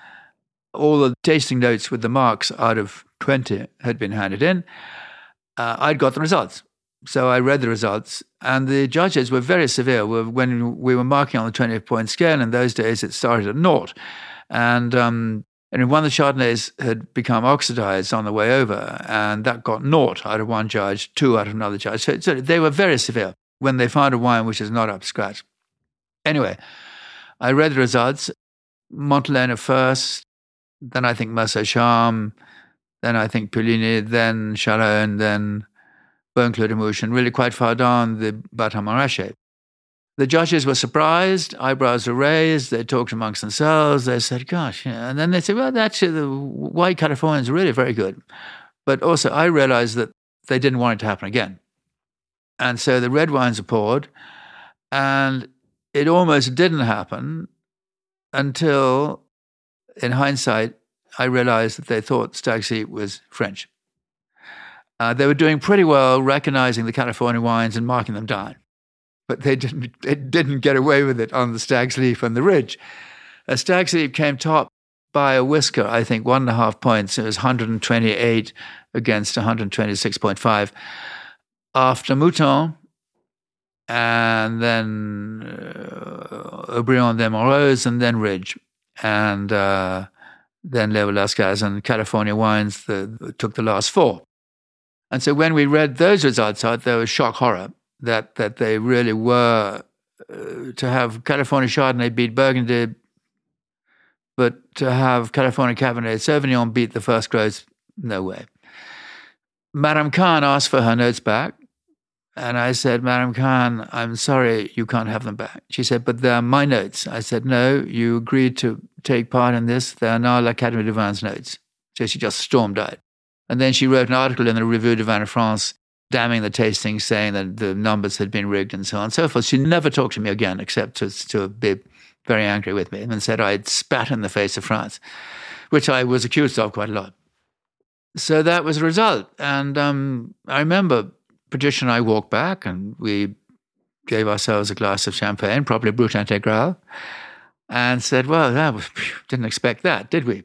All the tasting notes with the marks out of 20 had been handed in uh, I'd got the results. So I read the results, and the judges were very severe. When we were marking on the 20 point scale, in those days it started at naught. And, um, and one of the Chardonnays had become oxidized on the way over, and that got naught out of one judge, two out of another judge. So, so they were very severe when they found a wine which is not up scratch. Anyway, I read the results. Montelena first, then I think Meursault Charme, then I think Puligny, then Chalone, then Beaune-Clos de Mouches, and really quite far down the Bâtard-Montrachet. The judges were surprised, eyebrows were raised, they talked amongst themselves, they said, gosh, yeah. and then they said, well, actually, the white Californians are really very good. But also, I realized that they didn't want it to happen again. And so the red wines are poured, and it almost didn't happen until, in hindsight, I realized that they thought Stag's Leap was French. Uh, they were doing pretty well recognizing the California wines and marking them down, but they didn't, they didn't get away with it on the Stag's Leap and the Ridge. Uh, Stag's Leap came top by a whisker, I think, one and a half points. It was 128 against 126.5. After Mouton, and then uh, Haut-Brion de Montrose, and then Ridge. And uh, then Leo Lascaz and California Wines the, took the last four. And so when we read those results out, there was shock horror that, that they really were uh, to have California Chardonnay beat Burgundy, but to have California Cabernet Sauvignon beat the first grows, no way. Madame Kahn asked for her notes back. And I said, Madame Kahn, I'm sorry you can't have them back. She said, but they're my notes. I said, no, you agreed to take part in this. They're now l'Académie de Vin's notes. So she just stormed out. And then she wrote an article in the Revue de Vin de France damning the tasting, saying that the numbers had been rigged and so on and so forth. She never talked to me again except to, to be very angry with me and said I'd spat in the face of France, which I was accused of quite a lot. so that was the result. And um, I remember Patricia and I walked back and we gave ourselves a glass of champagne, probably Brut Integral, and said, Well, that was, didn't expect that, did we?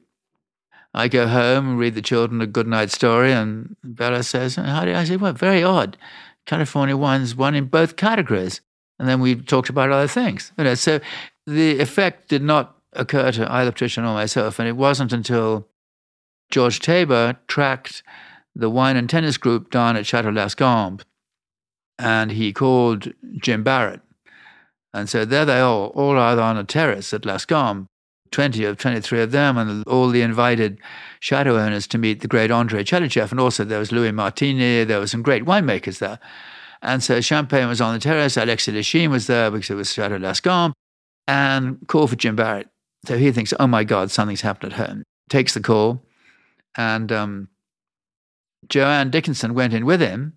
I go home and read the children a good night story, and Bella says, How do I say, Well, very odd. California wines won in both categories. And then we talked about other things. You know, so the effect did not occur to either Patricia or myself. And it wasn't until George Taber tracked the wine and tennis group down at Chateau Lascombe, and he called Jim Barrett. And so there they are, all are on a terrace at Lascombe, 20 of 23 of them, and all the invited shadow owners to meet the great Andrei Tchelistcheff. And also there was Louis Martini, there were some great winemakers there. And so Champagne was on the terrace, Alexis Lichine was there because it was Chateau Lascombe, and called for Jim Barrett. So he thinks, oh my God, something's happened at home. Takes the call, and um, Joanne Dickinson went in with him,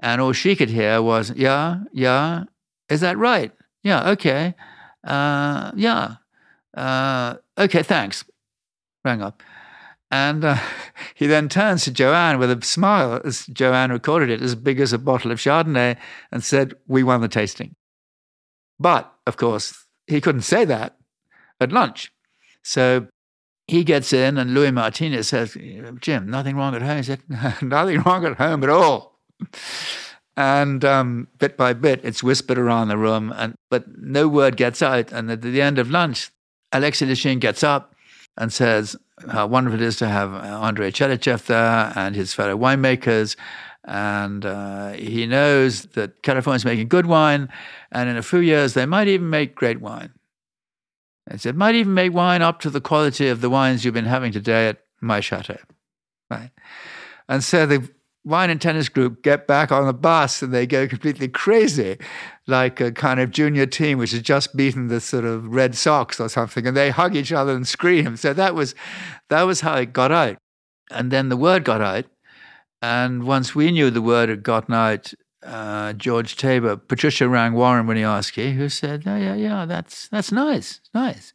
and all she could hear was, "Yeah, yeah, is that right? Yeah, okay, uh, yeah, uh, okay, thanks." Rang up, and uh, he then turns to Joanne with a smile, as Joanne recorded it, as big as a bottle of Chardonnay, and said, "We won the tasting." But of course, he couldn't say that at lunch, so he gets in, and Louis Martini says, Jim, nothing wrong at home. He said, nothing wrong at home at all. And um, bit by bit, it's whispered around the room, and but no word gets out. And at the end of lunch, Alexis Lichine gets up and says how wonderful it is to have Andrei Tchelistcheff there and his fellow winemakers. And uh, he knows that California is making good wine, and in a few years, they might even make great wine. And said, might even make wine up to the quality of the wines you've been having today at my chateau. Right. And so the wine and tennis group get back on the bus and they go completely crazy, like a kind of junior team which has just beaten the sort of Red Sox or something, and they hug each other and scream. So that was that was how it got out. And then the word got out. And once we knew the word had gotten out, uh, George Taber, Patricia rang Warren when he Winiarski, who said, "Oh yeah, yeah, that's that's nice, nice."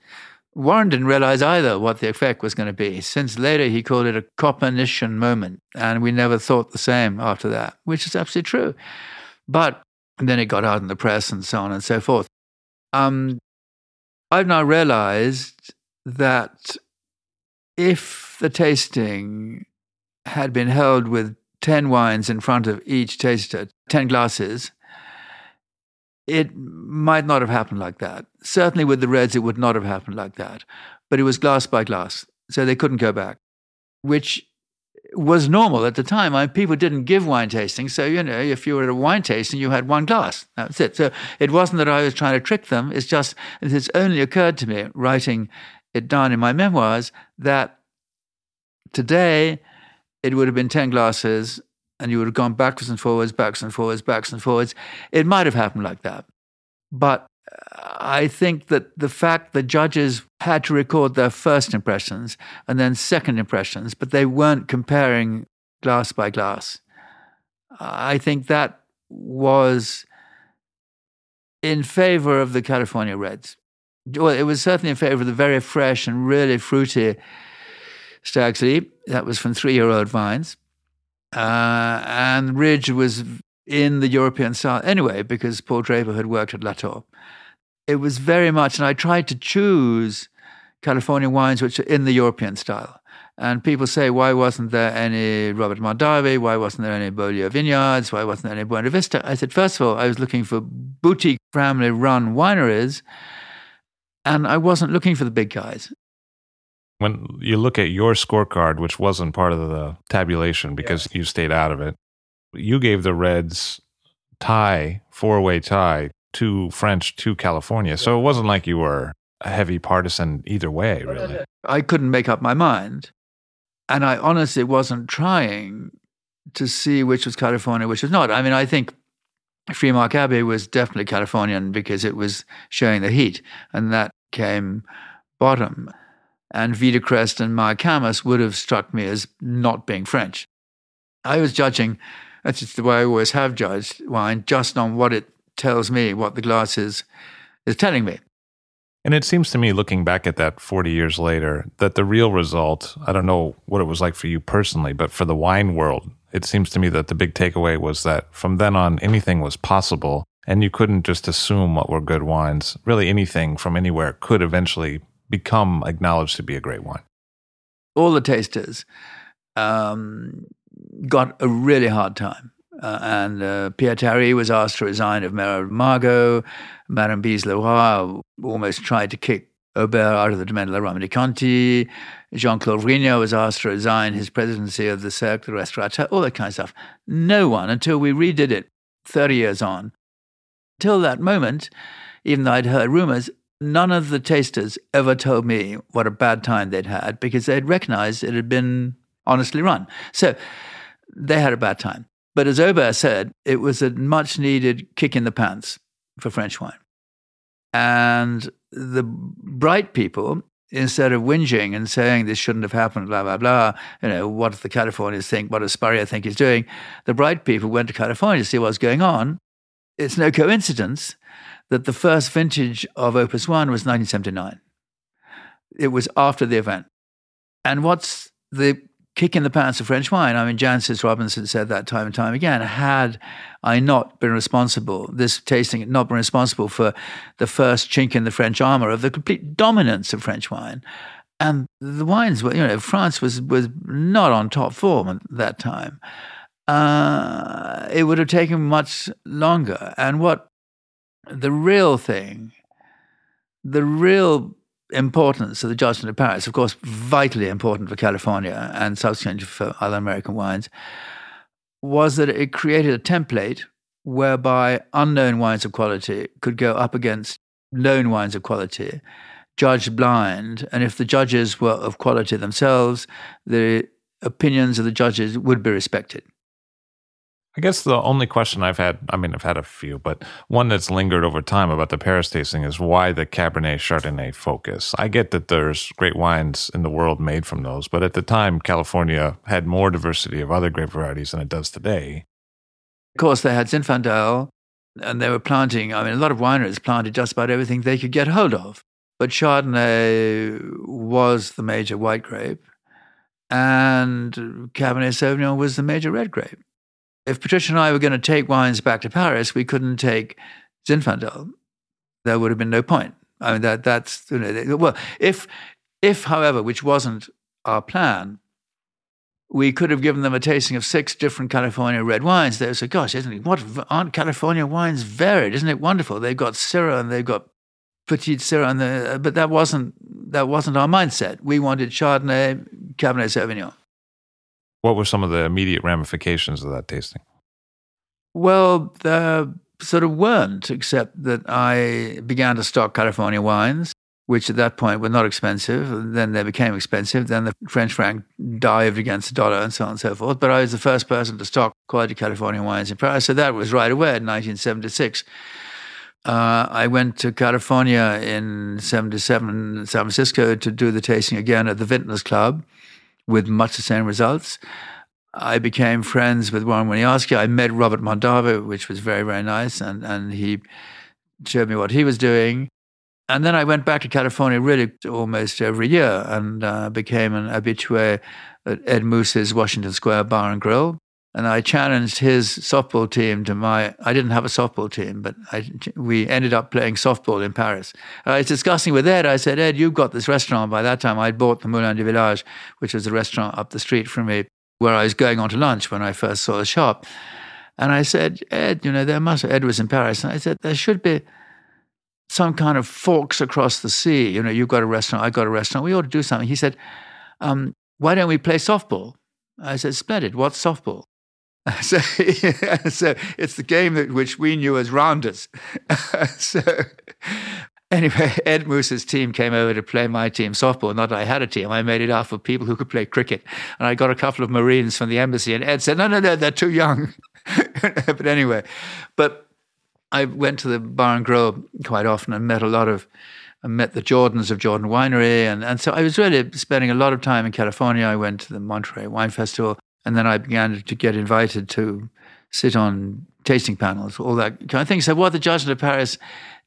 Warren didn't realize either what the effect was going to be. Since later he called it a Copernican moment, and we never thought the same after that, which is absolutely true. But then it got out in the press and so on and so forth. Um, I've now realized that if the tasting had been held with 10 wines in front of each taster, 10 glasses, it might not have happened like that. Certainly with the Reds, it would not have happened like that. But it was glass by glass, so they couldn't go back, which was normal at the time. I mean, people didn't give wine tasting, so you know, if you were at a wine tasting, you had one glass. That's it. So it wasn't that I was trying to trick them. It's just it has only occurred to me, writing it down in my memoirs, that today it would have been 10 glasses and you would have gone backwards and forwards, backwards and forwards, backwards and forwards. It might have happened like that. But uh, I think that the fact that judges had to record their first impressions and then second impressions, but they weren't comparing glass by glass, I think that was in favor of the California Reds. Well, it was certainly in favor of the very fresh and really fruity Stag's Leap. That was from three year old vines. Uh, and Ridge was in the European South anyway, because Paul Draper had worked at Latour. It was very much, and I tried to choose California wines which are in the European style. And people say, why wasn't there any Robert Mondavi? Why wasn't there any Beaulieu Vineyards? Why wasn't there any Buena Vista? I said, first of all, I was looking for boutique family run wineries, and I wasn't looking for the big guys when you look at your scorecard, which wasn't part of the tabulation because yes. you stayed out of it, you gave the Reds tie, four way tie, two French, two California. So it wasn't like you were a heavy partisan either way, really. I couldn't make up my mind. And I honestly wasn't trying to see which was California, which was not. I mean, I think Freemark Abbey was definitely Californian because it was showing the heat, and that came bottom and Crest and Mayacamas would have struck me as not being French. I was judging, that's just the way I always have judged wine, just on what it tells me, what the glass is, is telling me. And it seems to me, looking back at that 40 years later, that the real result, I don't know what it was like for you personally, but for the wine world, it seems to me that the big takeaway was that from then on, anything was possible. And you couldn't just assume what were good wines. Really, anything from anywhere could eventually become acknowledged to be a great wine. All the tasters um, got a really hard time. Uh, and uh, Pierre Tari was asked to resign of of Margaux. Madame Bize Leroy almost tried to kick Aubert out of the Domaine de la Romanée-Conti. Jean-Claude Vrinat was asked to resign his presidency of the Cercle Restaurateur, all that kind of stuff. No one, until we redid it 30 years on, till that moment, even though I'd heard rumors, none of the tasters ever told me what a bad time they'd had because they'd recognized it had been honestly run. So they had a bad time. But as Aubert said, it was a much needed kick in the pants for French wine. And the bright people, instead of whinging and saying this shouldn't have happened, blah, blah, blah, you know, what do the Californians think? What does Spurrier think he's doing? The bright people went to California to see what's going on. It's no coincidence that the first vintage of Opus One was 1979. It was after the event. And what's the kick in the pants of French wine. I mean, Jancis Robinson said that time and time again. Had I not been responsible, this tasting had not been responsible for the first chink in the French armor of the complete dominance of French wine. And the wines were, you know, France was, was not on top form at that time. Uh, it would have taken much longer. And what the real thing, the real importance of the Judgment of Paris, of course, vitally important for California and subsequently for other American wines, was that it created a template whereby unknown wines of quality could go up against known wines of quality, judged blind. And if the judges were of quality themselves, the opinions of the judges would be respected. I guess the only question I've had, I mean, I've had a few, but one that's lingered over time about the Paris tasting is why the Cabernet Chardonnay focus. I get that there's great wines in the world made from those, but at the time, California had more diversity of other grape varieties than it does today. Of course, they had Zinfandel, and they were planting, I mean, a lot of wineries planted just about everything they could get hold of. But Chardonnay was the major white grape, and Cabernet Sauvignon was the major red grape if Patricia and I were going to take wines back to Paris, we couldn't take Zinfandel. There would have been no point. I mean, that that's you know, well, if if, however, which wasn't our plan, we could have given them a tasting of six different California red wines. They would say, "Gosh, isn't it? What aren't California wines varied? Isn't it wonderful? They've got Syrah and they've got Petit Syrah, and the, but that wasn't that wasn't our mindset. We wanted Chardonnay, Cabernet Sauvignon." What were some of the immediate ramifications of that tasting? Well, there sort of weren't, except that I began to stock California wines, which at that point were not expensive. Then they became expensive. Then the French franc dived against the dollar and so on and so forth. But I was the first person to stock quality California wines in Paris. So that was right away in 1976. Uh, I went to California in 77, San Francisco, to do the tasting again at the Vintners Club with much the same results. I became friends with Warren Winiarski. I met Robert Mondavi, which was very, very nice, and, and he showed me what he was doing. And then I went back to California really almost every year and uh, became an habitué at Ed Moose's Washington Square Bar and Grill and I challenged his softball team to my. I didn't have a softball team, but I, we ended up playing softball in Paris. I was discussing with Ed. I said, Ed, you've got this restaurant. By that time, I'd bought the Moulin du Village, which was a restaurant up the street from me, where I was going on to lunch when I first saw the shop. And I said, Ed, you know, there must. Ed was in Paris, and I said there should be some kind of forks across the sea. You know, you've got a restaurant, I've got a restaurant. We ought to do something. He said, um, why don't we play softball? I said, splendid. What's softball? So, so it's the game that, which we knew as rounders. so anyway, Ed Moose's team came over to play my team softball. Not that I had a team. I made it up of people who could play cricket. And I got a couple of Marines from the embassy. And Ed said, no, no, no, they're too young. but anyway, but I went to the Bar and Grill quite often and met a lot of, I met the Jordans of Jordan Winery. And, and so I was really spending a lot of time in California. I went to the Monterey Wine Festival. And then I began to get invited to sit on tasting panels, all that kind of thing. So what the Judgment of Paris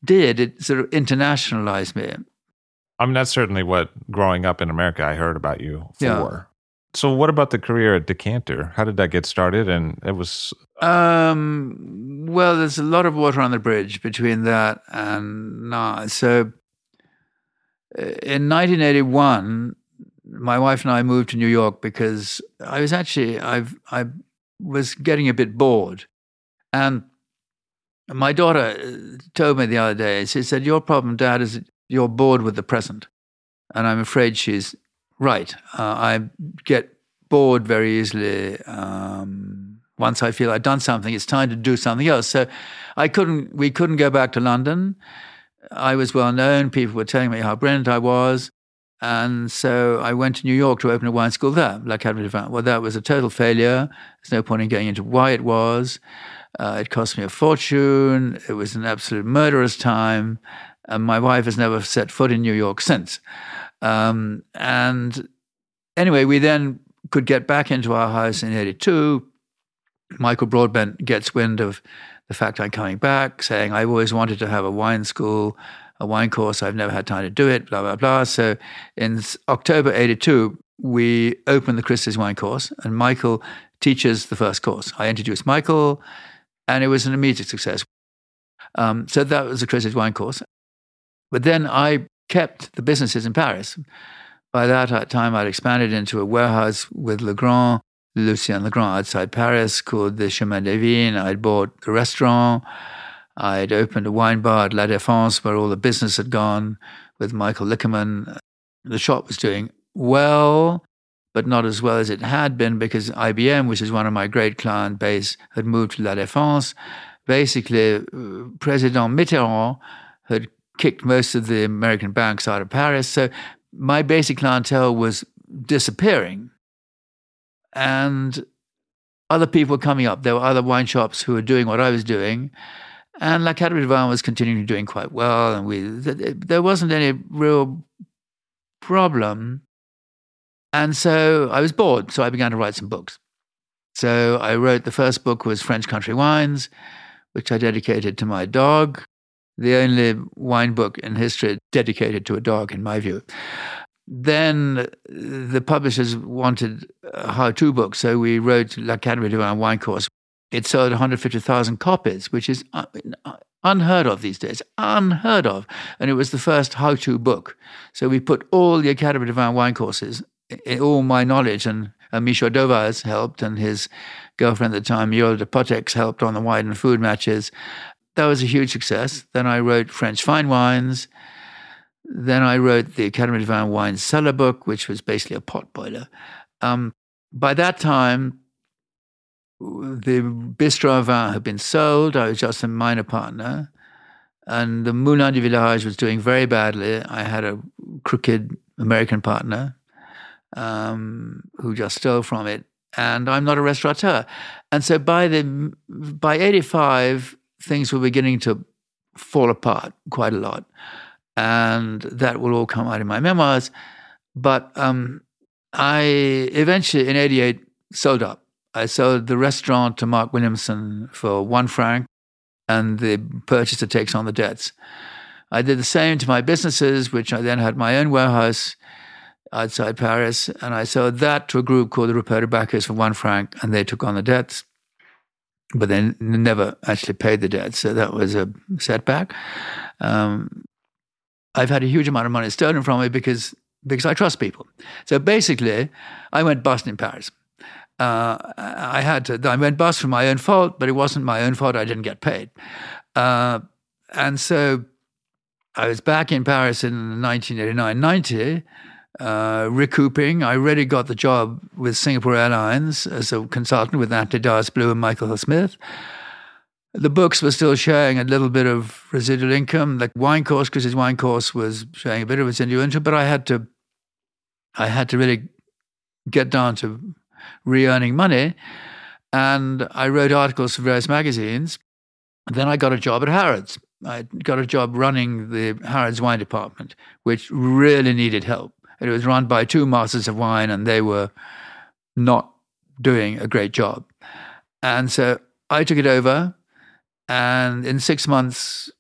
did, it sort of internationalized me. I mean, that's certainly what growing up in America I heard about you for. Yeah. So, what about the career at Decanter? How did that get started? And it was Um, well, there's a lot of water on the bridge between that and now. So, uh, in 1981, my wife and I moved to New York because I was actually I've I was getting a bit bored, and my daughter uh, told me the other day. She said, "Your problem, Dad, is you're bored with the present," and I'm afraid she's right. Uh, I get bored very easily. Um, once I feel I've done something, it's time to do something else. So I couldn't. We couldn't go back to London. I was well known. People were telling me how brilliant I was. And so I went to New York to open a wine school there, La Cave de Vin. Well, that was a total failure. There's no point in going into why it was. Uh, it cost me a fortune. It was an absolute murderous time. And my wife has never set foot in New York since. Um, and anyway, we then could get back into our house in 82. Michael Broadbent gets wind of the fact I'm coming back, saying, I've always wanted to have a wine school, a wine course. I've never had time to do it, blah, blah, blah. So in October 82, we opened the Christie's wine course, and Michael teaches the first course. I introduced Michael, and it was an immediate success. Um, so that was the Christie's wine course. But then I kept the businesses in Paris. By that time, I'd expanded into a warehouse with Legrand, Lucien Legrand outside Paris called the Chemin des Vignes. I'd bought the restaurant. I'd opened a wine bar at La Défense where all the business had gone with Michael Lickerman. The shop was doing well, but not as well as it had been because IBM, which is one of my great client base, had moved to La Défense. Basically, uh, President Mitterrand had kicked most of the American banks out of Paris. So my basic clientele was disappearing. And other people were coming up. There were other wine shops who were doing what I was doing. And La Vin was continuing doing quite well. And we there wasn't any real problem. And so I was bored. So I began to write some books. So I wrote the first book was French Country Wines, which I dedicated to my dog, the only wine book in history dedicated to a dog, in my view. Then the publishers wanted a how-to book, so we wrote La Cave de Vin Wine Course. It sold 150,000 copies, which is unheard of these days, unheard of. And it was the first how-to book. So we put all the Academy de Vin wine courses, all my knowledge, and, and Michel Dauvaz helped, and his girlfriend at the time, Yola de Potex, helped on the wine and food matches. That was a huge success. Then I wrote French Fine Wines. Then I wrote the Academy de Vin Wine Cellar Book, which was basically a pot boiler. Um, by that time, the Bistro Vin had been sold. I was just a minor partner. And the Moulin du Village was doing very badly. I had a crooked American partner um, who just stole from it. And I'm not a restaurateur. And so by the by 85, things were beginning to fall apart quite a lot. And that will all come out in my memoirs. But um, I eventually, in 88, sold up. I sold the restaurant to Mark Williamson for one franc, and the purchaser takes on the debts. I did the same to my businesses, which I then had my own warehouse outside Paris, and I sold that to a group called the de Bacchus for one franc, and they took on the debts but they never actually paid the debt. So that was a setback. Um, I've had a huge amount of money stolen from me because because I trust people. So basically, I went bust in Paris. Uh, I had to. I went bust for my own fault, but it wasn't my own fault. I didn't get paid, uh, and so I was back in Paris in 1989-90 uh, recouping. I already got the job with Singapore Airlines as a consultant with Anthony Dias Blue and Michael Smith. The books were still showing a little bit of residual income. The wine course, because his wine course was showing a bit of residual income, but I had to, I had to really get down to re-earning money, and I wrote articles for various magazines. Then I got a job at Harrods. I got a job running the Harrods wine department, which really needed help. It was run by two masters of wine, and they were not doing a great job. And so I took it over. and in six months,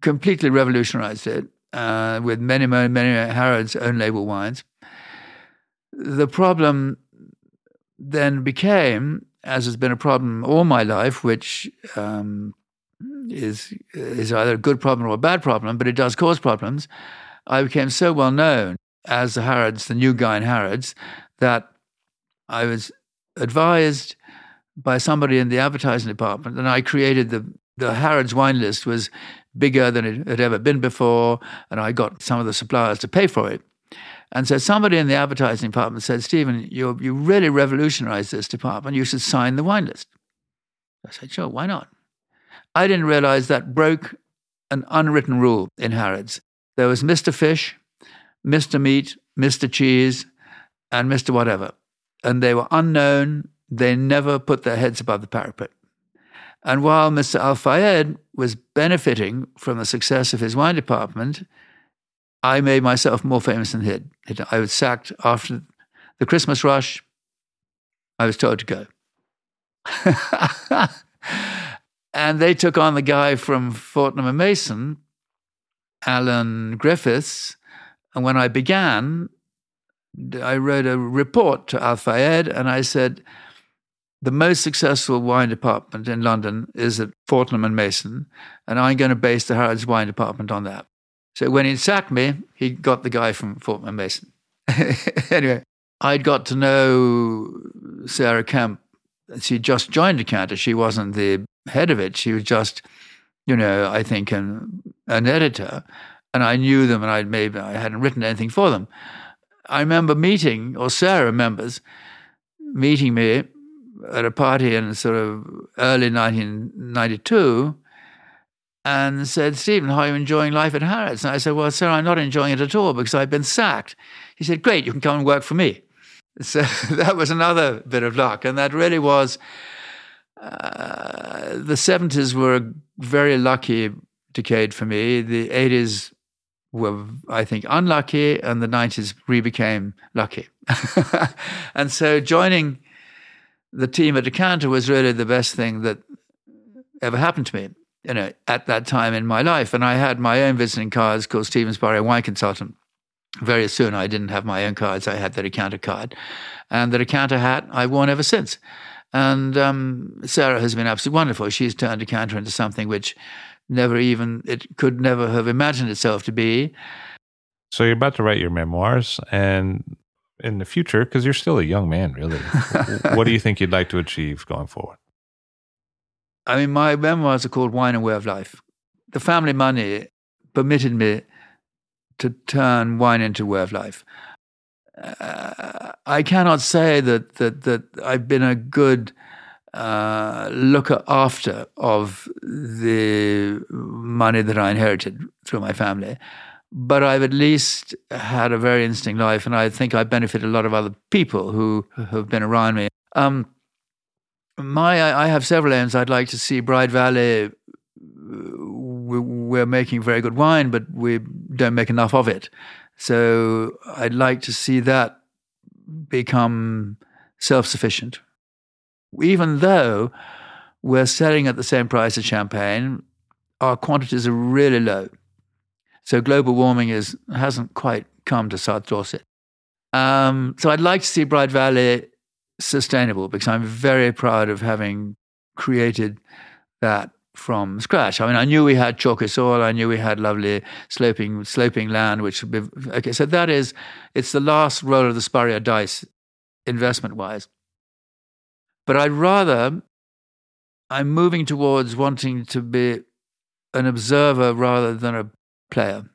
completely revolutionized it uh, with many, many, many Harrods own label wines. The problem then became, as has been a problem all my life, which um, is is either a good problem or a bad problem, but it does cause problems. I became so well known as the Harrods, the new guy in Harrods, that I was advised by somebody in the advertising department, and I created the the Harrods wine list was bigger than it had ever been before, and I got some of the suppliers to pay for it. And so somebody in the advertising department said, Stephen, you you really revolutionized this department. You should sign the wine list. I said, sure, why not? I didn't realize that broke an unwritten rule in Harrods. There was Mr. Fish, Mr. Meat, Mr. Cheese, and Mr. Whatever. And they were unknown. They never put their heads above the parapet. And while Mr. Al Fayed was benefiting from the success of his wine department, I made myself more famous than he. did. I was sacked after the Christmas rush. I was told to go. and they took on the guy from Fortnum and Mason, Alan Griffiths. And when I began, I wrote a report to Al Fayed and I said, the most successful wine department in London is at Fortnum and Mason, and I'm going to base the Harrods wine department on that. So when he sacked me, he got the guy from and Mason. anyway, I'd got to know Sarah Kemp. She just joined Decanter. She wasn't the head of it. She was just, you know, I think an, an editor. And I knew them, and I'd maybe I hadn't written anything for them. I remember meeting, or Sarah remembers meeting me at a party in sort of early 1992 and said, Stephen, how are you enjoying life at Harrods? And I said, Well, sir, I'm not enjoying it at all because I've been sacked. He said, Great, you can come and work for me. So that was another bit of luck. And that really was uh, the 70s were a very lucky decade for me. The 80s were, I think, unlucky, and the 90s re became lucky. and so joining the team at Decanter was really the best thing that ever happened to me, you know, at that time in my life. And I had my own visiting cards called Stephen Spurrier Wine Consultant. Very soon I didn't have my own cards. I had the Decanter card. And the Decanter hat I've worn ever since. And um, Sarah has been absolutely wonderful. She's turned Decanter into something which never even, it could never have imagined itself to be. So you're about to write your memoirs, and in the future, because you're still a young man, really, what do you think you'd like to achieve going forward? I mean, my memoirs are called Wine and Way of Life. The family money permitted me to turn wine into way of life. Uh, I cannot say that that that I've been a good uh, looker after of the money that I inherited through my family but I've at least had a very interesting life, and I think I benefit a lot of other people who have been around me. Um, my, I have several aims. I'd like to see Bride Valley. We're making very good wine, but we don't make enough of it. So I'd like to see that become self-sufficient. Even though we're selling at the same price as champagne, our quantities are really low. So global warming is hasn't quite come to South Dorset. Um, so I'd like to see Bride Valley sustainable because I'm very proud of having created that from scratch. I mean, I knew we had chalky soil. I knew we had lovely sloping sloping land, which would be okay. So that is, it's the last roll of the Spurrier dice, investment wise. But I'd rather, I'm moving towards wanting to be an observer rather than a player.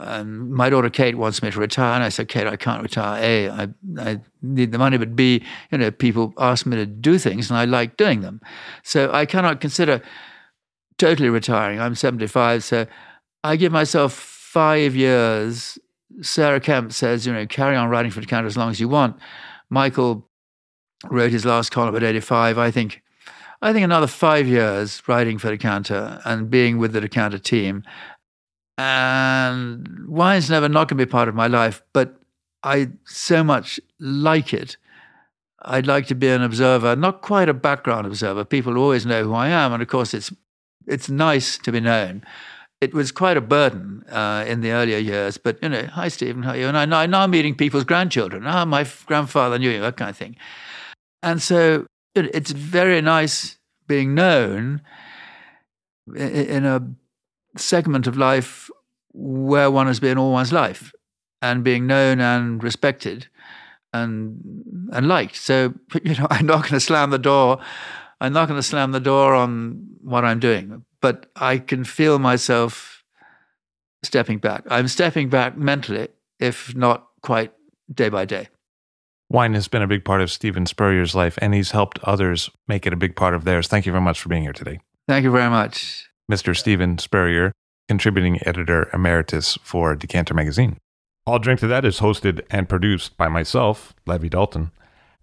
And my daughter Kate wants me to retire, and I said, Kate, I can't retire. A, I, I need the money, but B, you know, people ask me to do things, and I like doing them. So I cannot consider totally retiring. I'm 75, so I give myself five years. Sarah Kemp says, you know, carry on writing for Decanter as long as you want. Michael wrote his last column at 85. I think, I think another five years writing for Decanter and being with the Decanter team and wine's never not going to be part of my life, but I so much like it. I'd like to be an observer, not quite a background observer. People always know who I am, and of course, it's it's nice to be known. It was quite a burden uh, in the earlier years, but you know, hi Stephen, how are you? And I, now, now meeting people's grandchildren. Ah, my grandfather knew you, that kind of thing. And so it, it's very nice being known in a segment of life where one has been all one's life and being known and respected and and liked. So you know, I'm not going to slam the door. I'm not going to slam the door on what I'm doing, but I can feel myself stepping back. I'm stepping back mentally, if not quite day by day. Wine has been a big part of Stephen Spurrier's life, and he's helped others make it a big part of theirs. Thank you very much for being here today. Thank you very much. Mr. Stephen Spurrier, contributing editor emeritus for Decanter Magazine. I'll Drink to That is hosted and produced by myself, Levi Dalton.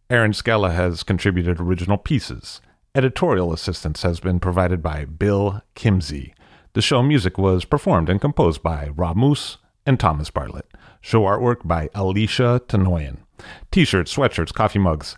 Erin Scala has contributed original pieces. Editorial assistance has been provided by Bill Kimsey. The show music was performed and composed by Rob Moose and Thomas Bartlett. Show artwork by Alicia Tenoyan. T-shirts, sweatshirts, coffee mugs,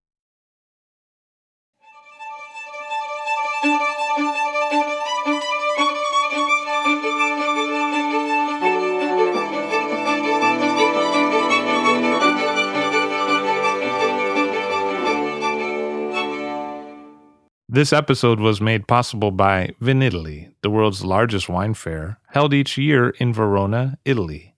This episode was made possible by Vinitaly, the world's largest wine fair, held each year in Verona, Italy.